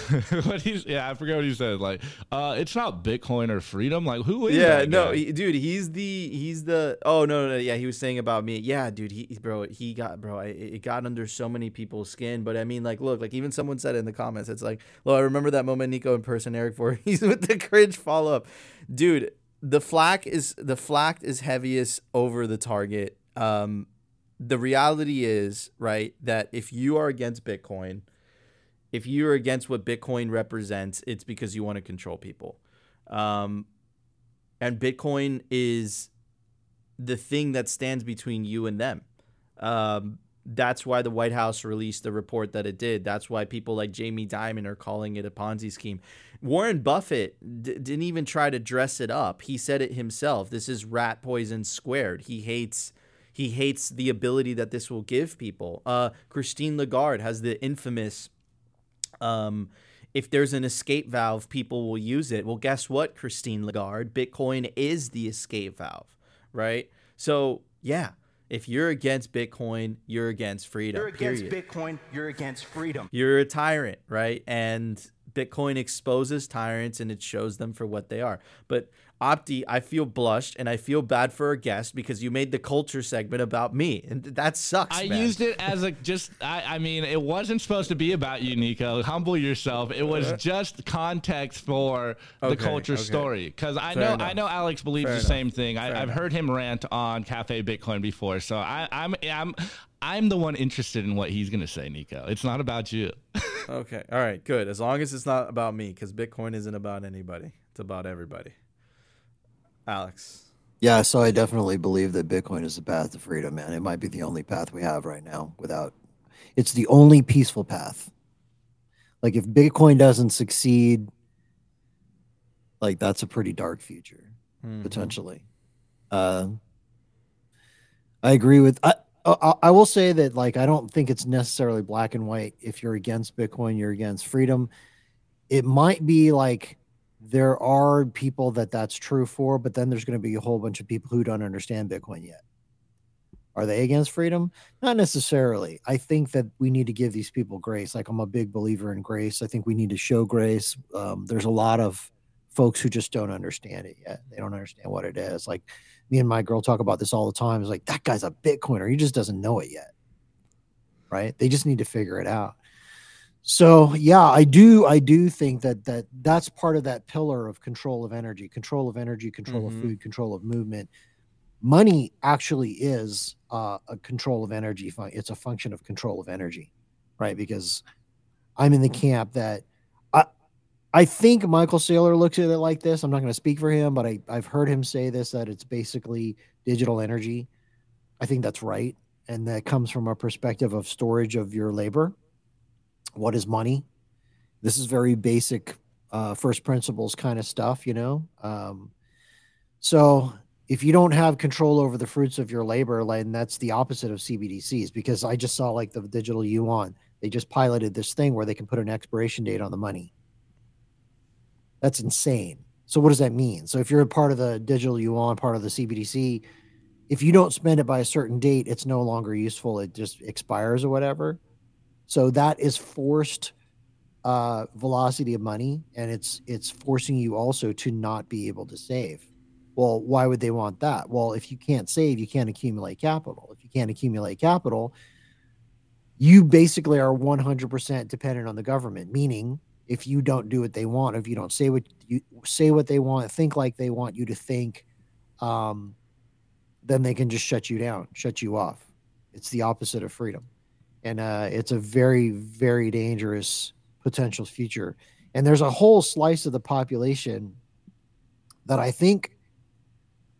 what he's? Yeah, I forget what he said. Like, uh, it's not Bitcoin or freedom. Like, who is? yeah, that no, he, dude, he's the he's the. Oh no, no, yeah, he was saying about me. Yeah, dude, he bro, he got bro, I, it got under so many people's skin. But I mean, like, look, like even someone said in the comments, it's like, well, I remember that moment Nico in person, Eric for he's with the cringe follow up, dude. The flack is the flack is heaviest over the target. Um, the reality is right that if you are against Bitcoin, if you're against what Bitcoin represents, it's because you want to control people. Um, and Bitcoin is the thing that stands between you and them. Um, that's why the White House released the report that it did. That's why people like Jamie Dimon are calling it a Ponzi scheme. Warren Buffett d- didn't even try to dress it up. He said it himself. This is rat poison squared. He hates he hates the ability that this will give people. Uh, Christine Lagarde has the infamous um, if there's an escape valve, people will use it. Well, guess what, Christine Lagarde? Bitcoin is the escape valve, right? So, yeah, if you're against Bitcoin, you're against freedom. You're against period. Bitcoin. You're against freedom. You're a tyrant, right? And Bitcoin exposes tyrants and it shows them for what they are. But Opti, I feel blushed and I feel bad for our guest because you made the culture segment about me, and that sucks. I man. used it as a just. I, I mean, it wasn't supposed to be about you, Nico. Humble yourself. It was uh-huh. just context for the Okay, culture okay. story. Because I Fair know, enough. I know, Alex believes Fair the enough. same thing. I, I've heard him rant on Cafe Bitcoin before, so I, I'm, I'm, I'm the one interested in what he's gonna say, Nico. It's not about you. Okay. All right. Good. As long as it's not about me, because Bitcoin isn't about anybody. It's about everybody. Alex. Yeah, so I definitely believe that Bitcoin is the path to freedom, man. It might be the only path we have right now without it's the only peaceful path. Like if Bitcoin doesn't succeed, like that's a pretty dark future Mhm. potentially. Uh, I agree with I, I I will say that like I don't think it's necessarily black and white. If you're against Bitcoin, you're against freedom. It might be like there are people that that's true for, but then there's going to be a whole bunch of people who don't understand Bitcoin yet. Are they against freedom? Not necessarily. I think that we need to give these people grace. Like I'm a big believer in grace. I think we need to show grace. Um, there's a lot of folks who just don't understand it yet. They don't understand what it is. Like me and my girl talk about this all the time. It's like that guy's a Bitcoiner. He just doesn't know it yet. Right? They just need to figure it out. So yeah, I do. I do think that that that's part of that pillar of control of energy, control of energy, control Mhm. of food, control of movement. Money actually is uh, a control of energy. fun- It's a function of control of energy, right? Because I'm in the camp that I think Michael Saylor looks at it like this. I'm not going to speak for him, but I I've heard him say this that it's basically digital energy. I think that's right, and that comes from a perspective of storage of your labor. What is money? This is very basic uh, first principles kind of stuff you know? Um, so if you don't have control over the fruits of your labor and that's the opposite of cbdc's because i just saw like the digital yuan. They just piloted this thing where they can put an expiration date on the money that's insane so what does that mean so if you're a part of the digital yuan part of the cbdc if you don't spend it by a certain date it's no longer useful it just expires or whatever so that is forced uh, velocity of money, and it's it's forcing you also to not be able to save. Well, why would they want that? Well, if you can't save, you can't accumulate capital. If you can't accumulate capital, you basically are 100% dependent on the government. Meaning, if you don't do what they want, if you don't say what you say what they want, think like they want you to think, um, then they can just shut you down, shut you off. It's the opposite of freedom. And uh, it's a very very dangerous potential future. And there's a whole slice of the population that i think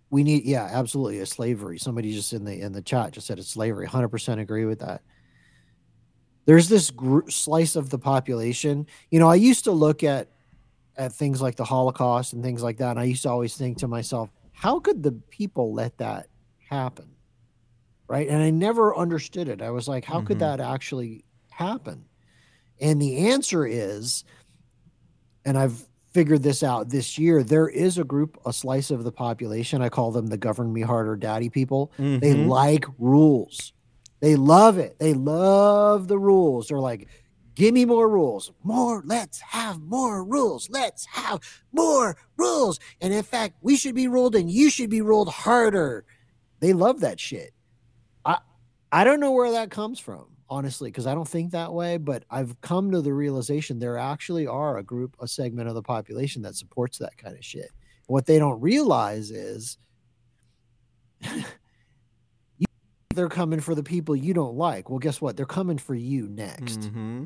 we need yeah absolutely is slavery. Somebody just in the in the chat just said it's slavery. 100% agree with that there's this gr- slice of the population. You know i used to look at at things like the holocaust and things like that and i used to always think to myself how could the people let that happen? Right? And i never understood it. I was like how could Mhm. that actually happen? And the answer is and i've figured this out this year there is a group a slice of the population i call them the govern me harder daddy people. They Mhm. like rules They love it. They love the rules. They're like, give me more rules. More. Let's have more rules. Let's have more rules. And in fact, we should be ruled and you should be ruled harder. They love that shit. I I don't know where that comes from, honestly, because I don't think that way, but I've come to the realization there actually are a group, a segment of the population that supports that kind of shit. What they don't realize is they're coming for the people you don't like. Well, guess what? They're coming for you next. Mm-hmm.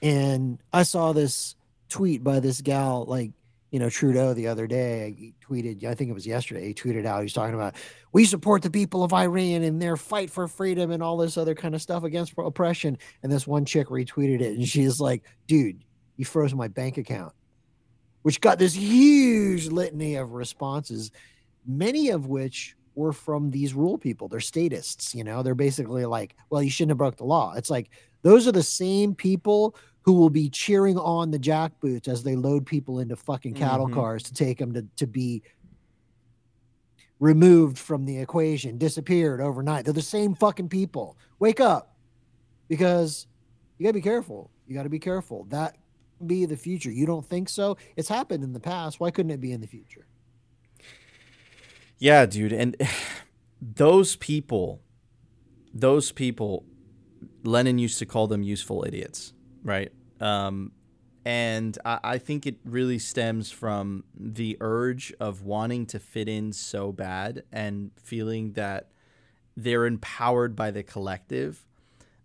And I saw this tweet by this gal, like, you know, Trudeau the other day. He tweeted, I think it was yesterday, he tweeted out, he's talking about, we support the people of Iran and their fight for freedom and all this other kind of stuff against oppression. And this one chick retweeted it and she's like, dude, you froze my bank account, which got this huge litany of responses, many of which were from these rule people. They're statists, you know, they're basically like, well, you shouldn't have broke the law. It's like, those are the same people who will be cheering on the jackboots as they load people into fucking cattle Mhm. cars to take them to, to be removed from the equation, disappeared overnight. They're the same fucking people. Wake up because you got to be careful. You got to be careful. That be the future. You don't think so? It's happened in the past. Why couldn't it be in the future? Yeah, dude, and those people, those people, Lenin used to call them useful idiots, right? Um, and I, I think it really stems from the urge of wanting to fit in so bad and feeling that they're empowered by the collective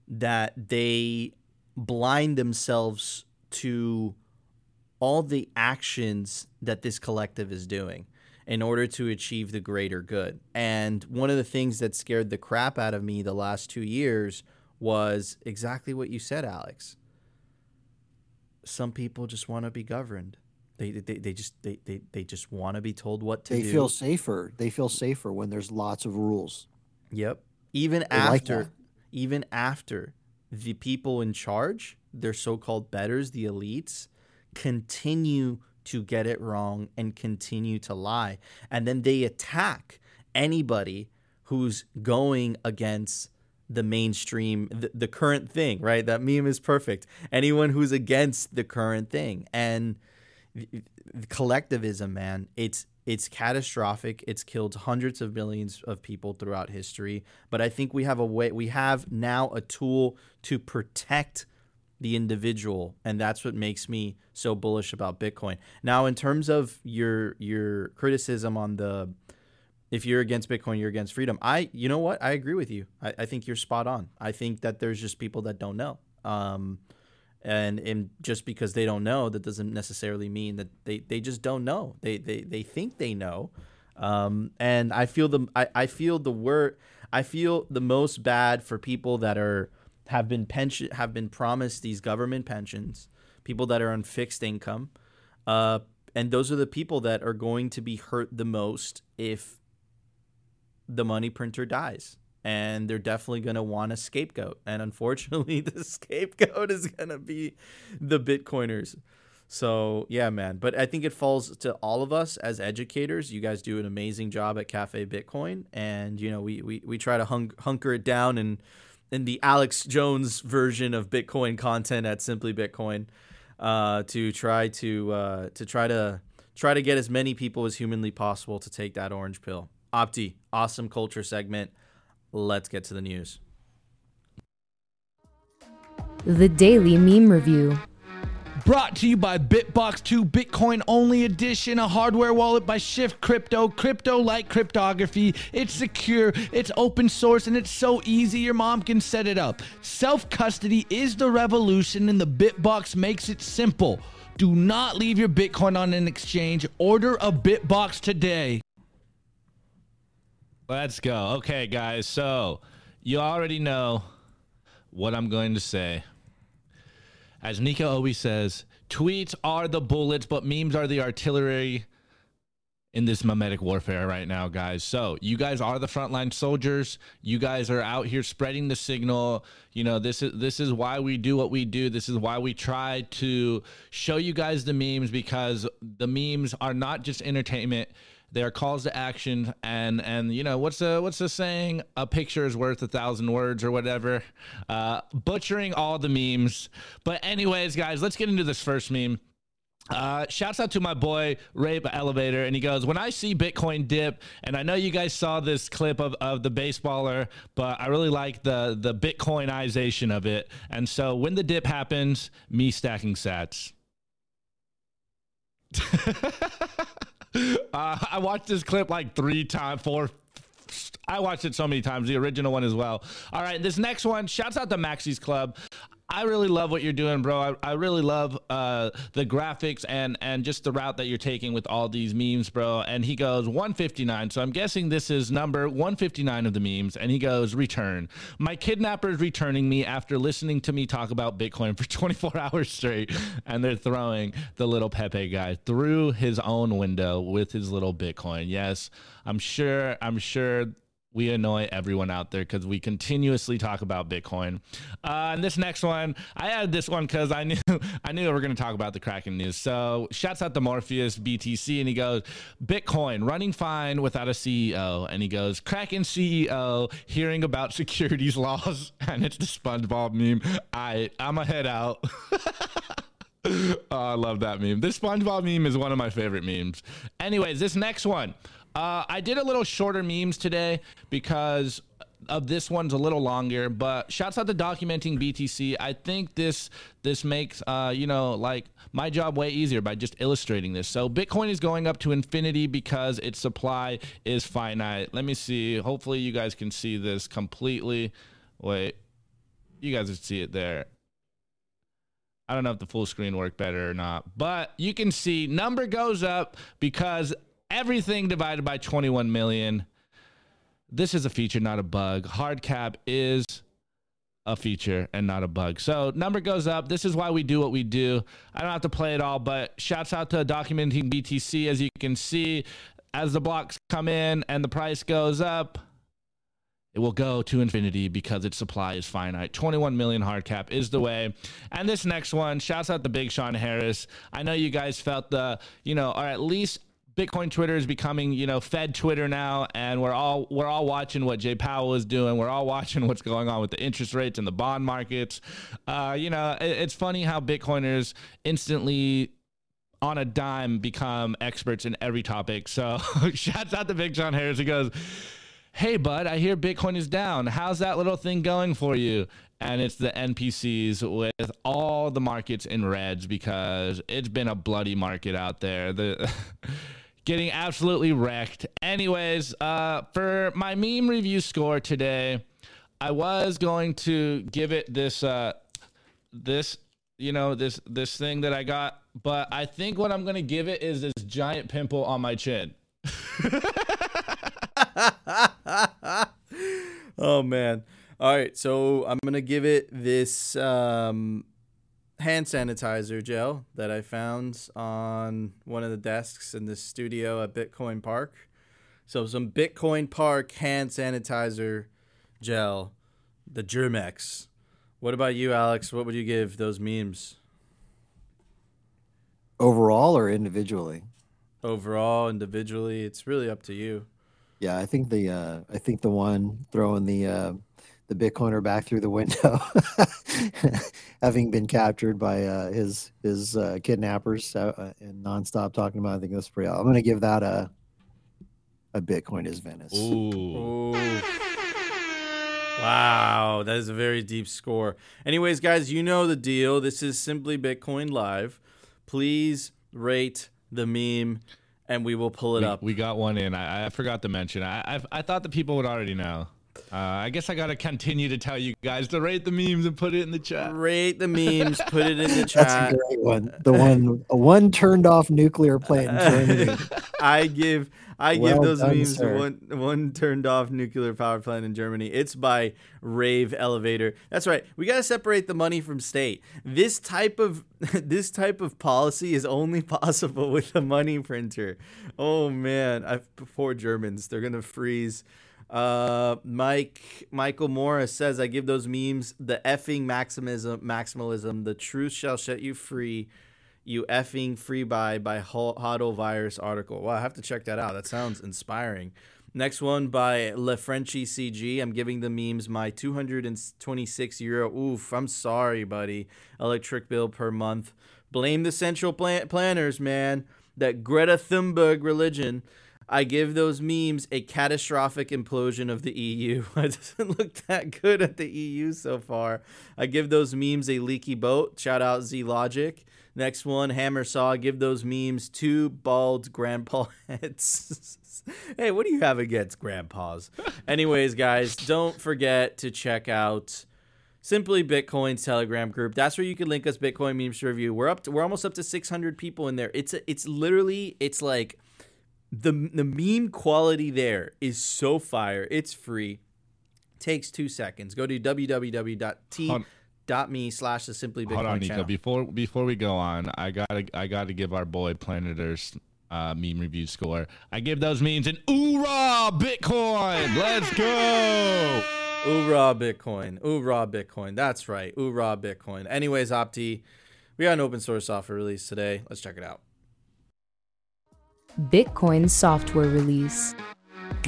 that they blind themselves to all the actions that this collective is doing in order to achieve the greater good. And one of the things that scared the crap out of me the last two years was exactly what you said, Alex. Some people just want to be governed. They, they, they just they, they, they just want to be told what to They do. They feel safer. They feel safer when there's lots of rules. Yep. Even They after that. even after the people in charge, their so-called betters, the elites, continue to get it wrong and continue to lie. And then they attack anybody who's going against the mainstream the, the current thing, right? That meme is perfect. Anyone who's against the current thing. And collectivism, man, it's it's catastrophic. It's killed hundreds of millions of people throughout history. But I think we have a way. We have now a tool to protect the individual, and that's what makes me so bullish about Bitcoin. Now, in terms of your your criticism on the if you're against Bitcoin, you're against freedom. I, you know what? I agree with you. I, I think you're spot on. I think that there's just people that don't know. Um, and and just because they don't know, that doesn't necessarily mean that they, they just don't know. They they, they think they know. Um, and I feel the I, I feel the word I feel the most bad for people that are have been pension have been promised these government pensions, people that are on fixed income, uh, and those are the people that are going to be hurt the most if the money printer dies. And they're definitely going to want a scapegoat. And unfortunately, the scapegoat is going to be the Bitcoiners. So, yeah, man. But I think it falls to all of us as educators. You guys do an amazing job at Cafe Bitcoin. And, you know, we, we, we try to hunk, hunker it down in, in the Alex Jones version of Bitcoin content at Simply Bitcoin uh, to try to uh, to try to try to get as many people as humanly possible to take that orange pill. Opti, awesome culture segment. Let's get to the news. The Daily Meme Review. Brought to you by Bitbox 2 Bitcoin Only Edition, a hardware wallet by Shift Crypto. Crypto like cryptography. It's secure, it's open source, and it's so easy your mom can set it up. Self custody is the revolution, and the Bitbox makes it simple. Do not leave your Bitcoin on an exchange. Order a Bitbox today. Let's go. Okay, guys. So, you already know what I'm going to say. As Nika always says, tweets are the bullets, but memes are the artillery in this mimetic warfare right now, guys. So, you guys are the frontline soldiers. You guys are out here spreading the signal. You know, this is this is why we do what we do. This is why we try to show you guys the memes because the memes are not just entertainment. They are calls to action, and and you know what's the what's the saying? A picture is worth a thousand words, or whatever. Uh, butchering all the memes. But anyways, guys, let's get into this first meme. Uh, shouts out to my boy Rape Elevator, and he goes, "When I see Bitcoin dip, and I know you guys saw this clip of, of the baseballer, but I really like the the Bitcoinization of it. And so when the dip happens, me stacking Sats." uh, I watched this clip like three times, four. I watched it so many times, the original one as well. All right, this next one, shouts out to Maxie's Club. I really love what you're doing, bro. I, I really love uh, the graphics and and just the route that you're taking with all these memes, bro. And he goes 159. So I'm guessing this is number 159 of the memes. And he goes, return. My kidnapper is returning me after listening to me talk about Bitcoin for 24 hours straight. And they're throwing the little Pepe guy through his own window with his little Bitcoin. Yes, I'm sure. I'm sure we annoy everyone out there because we continuously talk about Bitcoin. Uh, and this next one, I added this one because I knew I knew we were going to talk about the Kraken news. So shouts out to Morpheus BTC, and he goes, "Bitcoin running fine without a CEO." And he goes, "Kraken CEO hearing about securities laws," and it's the SpongeBob meme. I I'm a head out. oh, I love that meme. This SpongeBob meme is one of my favorite memes. Anyways, this next one. Uh, I did a little shorter memes today because of this one's a little longer, but shouts out to documenting BTC. I think this this makes uh, you know like my job way easier by just illustrating this. So Bitcoin is going up to infinity because its supply is finite. Let me see. Hopefully you guys can see this completely. Wait, you guys can see it there. I don't know if the full screen worked better or not, but you can see number goes up because everything divided by 21 million. This is a feature, not a bug. Hard cap is a feature and not a bug. So number goes up. This is why we do what we do. I don't have to play it all, but shouts out to documenting BTC. As you can see, as the blocks come in and the price goes up, it will go to infinity because its supply is finite. 21 million hard cap is the way. And this next one, shouts out to Big Sean Harris. I know you guys felt the, you know, or at least Bitcoin Twitter is becoming, you know, Fed Twitter now, and we're all we're all watching what Jay Powell is doing. We're all watching what's going on with the interest rates and the bond markets. Uh, you know, it, it's funny how Bitcoiners instantly on a dime become experts in every topic. So shouts out to Big John Harris. He goes, Hey bud, I hear Bitcoin is down. How's that little thing going for you? And it's the NPCs with all the markets in reds because it's been a bloody market out there. The getting absolutely wrecked. Anyways, uh, for my meme review score today, I was going to give it this, uh, this, you know, this this thing that I got, but I think what I'm gonna give it is this giant pimple on my chin. oh man. All right, so I'm gonna give it this um, hand sanitizer gel that I found on one of the desks in the studio at Bitcoin Park. So some Bitcoin Park hand sanitizer gel, the Germ-X. What about you, Alex? What would you give those memes? Overall or individually? Overall, individually, it's really up to you. Yeah, I think the uh, I think the one throwing the uh, the Bitcoiner back through the window, having been captured by uh, his his uh, kidnappers uh, and nonstop talking about. I think that's pretty. I'm going to give that a a Bitcoin is Venice. Ooh. Wow, that is a very deep score. Anyways, guys, you know the deal. This is simply Bitcoin Live. Please rate the meme, and we will pull it we, up. We got one in. I, I forgot to mention. I, I I thought the people would already know. Uh, I guess I gotta continue to tell you guys to rate the memes and put it in the chat. Rate the memes, put it in the chat. That's a great one. The one, a one turned off nuclear plant in Germany. I give, I Well give those done, memes sir. one, one turned off nuclear power plant in Germany. It's by Rave Elevator. That's right. We gotta separate the money from state. This type of, this type of policy is only possible with a money printer. Oh man, I poor Germans. They're gonna freeze. Uh, Mike Michael Morris says, "I give those memes the effing maximism, maximalism. The truth shall set you free." You effing free by by Hodl Virus article. Well, I have to check that out. That sounds inspiring. Next one by Le Frenchy CG. I'm giving the memes my 226 euro. Oof, I'm sorry, buddy. Electric bill per month. Blame the central plan- planners, man. That Greta Thunberg religion. I give those memes a catastrophic implosion of the EU. it doesn't look that good at the EU so far. I give those memes a leaky boat. Shout out Z Logic. Next one, Hammer Saw. Give those memes two bald grandpa heads. hey, what do you have against grandpas? Anyways, guys, don't forget to check out Simply Bitcoin's Telegram group. That's where you can link us Bitcoin memes to review. We're up to, we're almost up to 600 people in there. It's a, it's literally it's like the the meme quality there is so fire. It's free. Takes two seconds. Go to www.t.me slash the simply Bitcoin Hold on, Nico. channel. Before before we go on, I gotta I gotta give our boy Planet Earth uh, meme review score. I give those memes an oorah Bitcoin. Let's go. Oorah Bitcoin. Oorah Bitcoin. That's right. Oorah Bitcoin. Anyways, Opti, we got an open source software release today. Let's check it out. Bitcoin software release.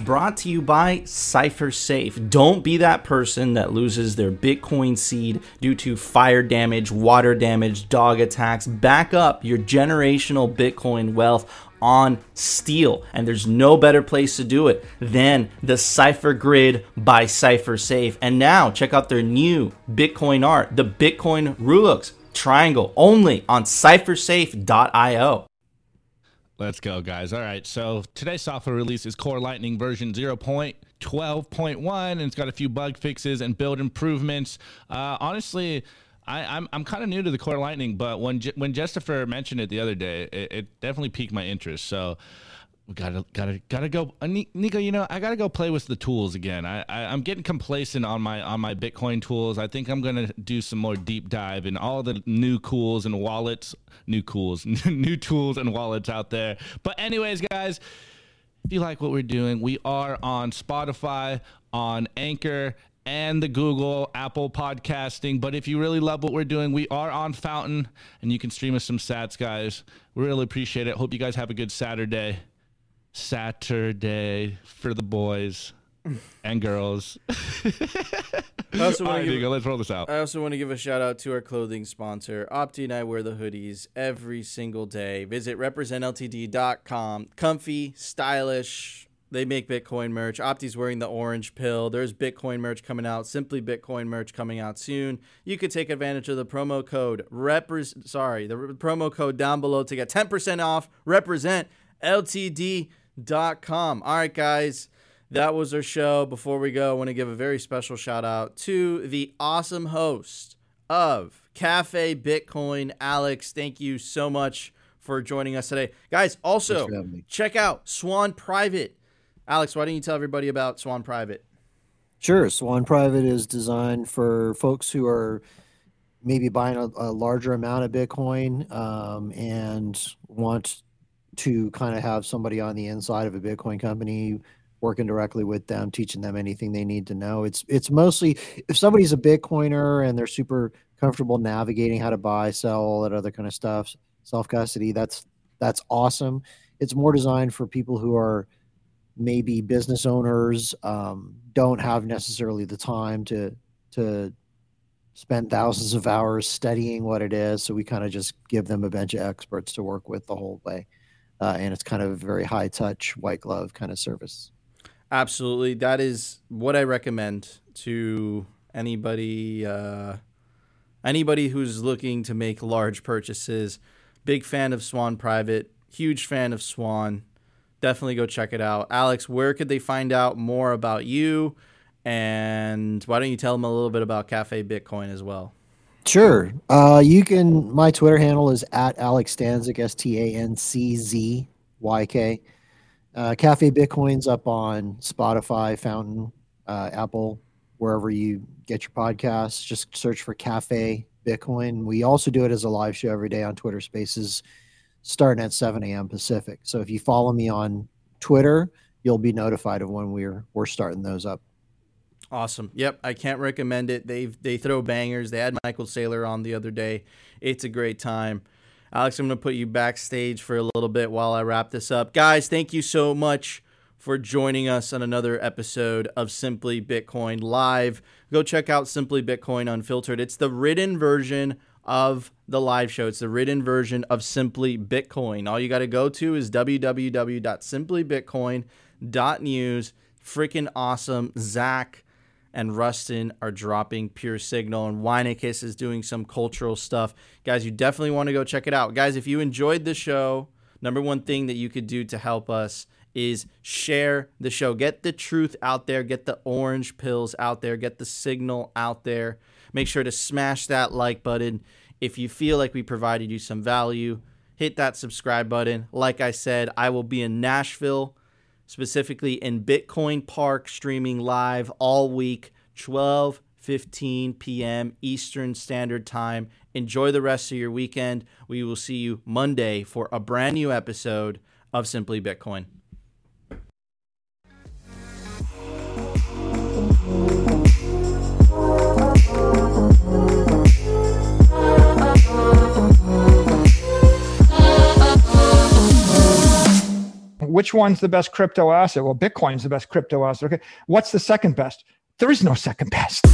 Brought to you by CypherSafe. Don't be that person that loses their Bitcoin seed due to fire damage, water damage, dog attacks. Back up your generational Bitcoin wealth on steel. And there's no better place to do it than the Cypher Grid by CypherSafe. And now check out their new Bitcoin art, the Bitcoin Rulux triangle, only on cyphersafe.io. Let's go, guys. All right. So today's software release is Core Lightning version 0.12.1, and it's got a few bug fixes and build improvements. Uh, honestly, I, I'm I'm kind of new to the Core Lightning, but when when Justifer mentioned it the other day, it, it definitely piqued my interest. So we gotta gotta gotta go, uh, Nico. You know, I gotta go play with the tools again. I, I I'm getting complacent on my on my Bitcoin tools. I think I'm gonna do some more deep dive in all the new cools and wallets, new cools, new tools and wallets out there. But anyways, guys. If you like what we're doing, we are on Spotify, on Anchor, and the Google, Apple podcasting. But if you really love what we're doing, we are on Fountain, and you can stream us some sats, guys. We really appreciate it. Hope you guys have a good Saturday. Saturday for the boys and girls. I also want right, to give let's roll this out. I also want to give a shout out to our clothing sponsor. Opti and I wear the hoodies every single day. Visit representltd.com. Comfy, stylish. They make Bitcoin merch. Opti's wearing the orange pill. There's Bitcoin merch coming out. Simply Bitcoin merch coming out soon. You could take advantage of the promo code repres sorry, the promo code down below to get 10% off. Represent ltd.com. All right, guys. That was our show. Before we go, I want to give a very special shout out to the awesome host of Cafe Bitcoin, Alex. Thank you so much for joining us today. Guys, also Thanks for having me. check out Swan Private. Alex, why don't you tell everybody about Swan Private? Sure. Swan Private is designed for folks who are maybe buying a, a larger amount of Bitcoin um, and want to kind of have somebody on the inside of a Bitcoin company working directly with them, teaching them anything they need to know. It's it's mostly if somebody's a Bitcoiner and they're super comfortable navigating how to buy, sell, all that other kind of stuff, self custody. That's that's awesome. It's more designed for people who are maybe business owners um, don't have necessarily the time to to spend thousands of hours studying what it is. So we kind of just give them a bunch of experts to work with the whole way, uh, and it's kind of a very high touch, white glove kind of service. Absolutely. That is what I recommend to anybody uh, anybody who's looking to make large purchases. Big fan of Swan Private, huge fan of Swan. Definitely go check it out. Alex, where could they find out more about you? And why don't you tell them a little bit about Cafe Bitcoin as well? Sure. Uh, you can. My Twitter handle is at Alex Stanczyk, S T A N C Z Y K. Uh, Cafe Bitcoin's up on Spotify, Fountain, uh, Apple, wherever you get your podcasts. Just search for Cafe Bitcoin. We also do it as a live show every day on Twitter Spaces, starting at 7 a.m. Pacific. So if you follow me on Twitter, you'll be notified of when we're we're starting those up. Awesome. Yep, I can't recommend it. They they throw bangers. They had Michael Saylor on the other day. It's a great time. Alex, I'm going to put you backstage for a little bit while I wrap this up. Guys, thank you so much for joining us on another episode of Simply Bitcoin Live. Go check out Simply Bitcoin Unfiltered. It's the written version of the live show. It's the written version of Simply Bitcoin. All you got to go to is www.simplybitcoin.news. Freaking awesome. Zach and Rustin are dropping Pure Signal, and Weinekiss is doing some cultural stuff. Guys, you definitely want to go check it out. Guys, if you enjoyed the show, number one thing that you could do to help us is share the show. Get the truth out there, get the orange pills out there, get the signal out there. Make sure to smash that like button. If you feel like we provided you some value, hit that subscribe button. Like I said, I will be in Nashville, specifically in Bitcoin Park, streaming live all week, 12 15 p.m. Eastern Standard Time. Enjoy the rest of your weekend. We will see you Monday for a brand new episode of Simply Bitcoin. Which one's the best crypto asset? Well, Bitcoin's the best crypto asset. Okay. What's the second best? There is no second best.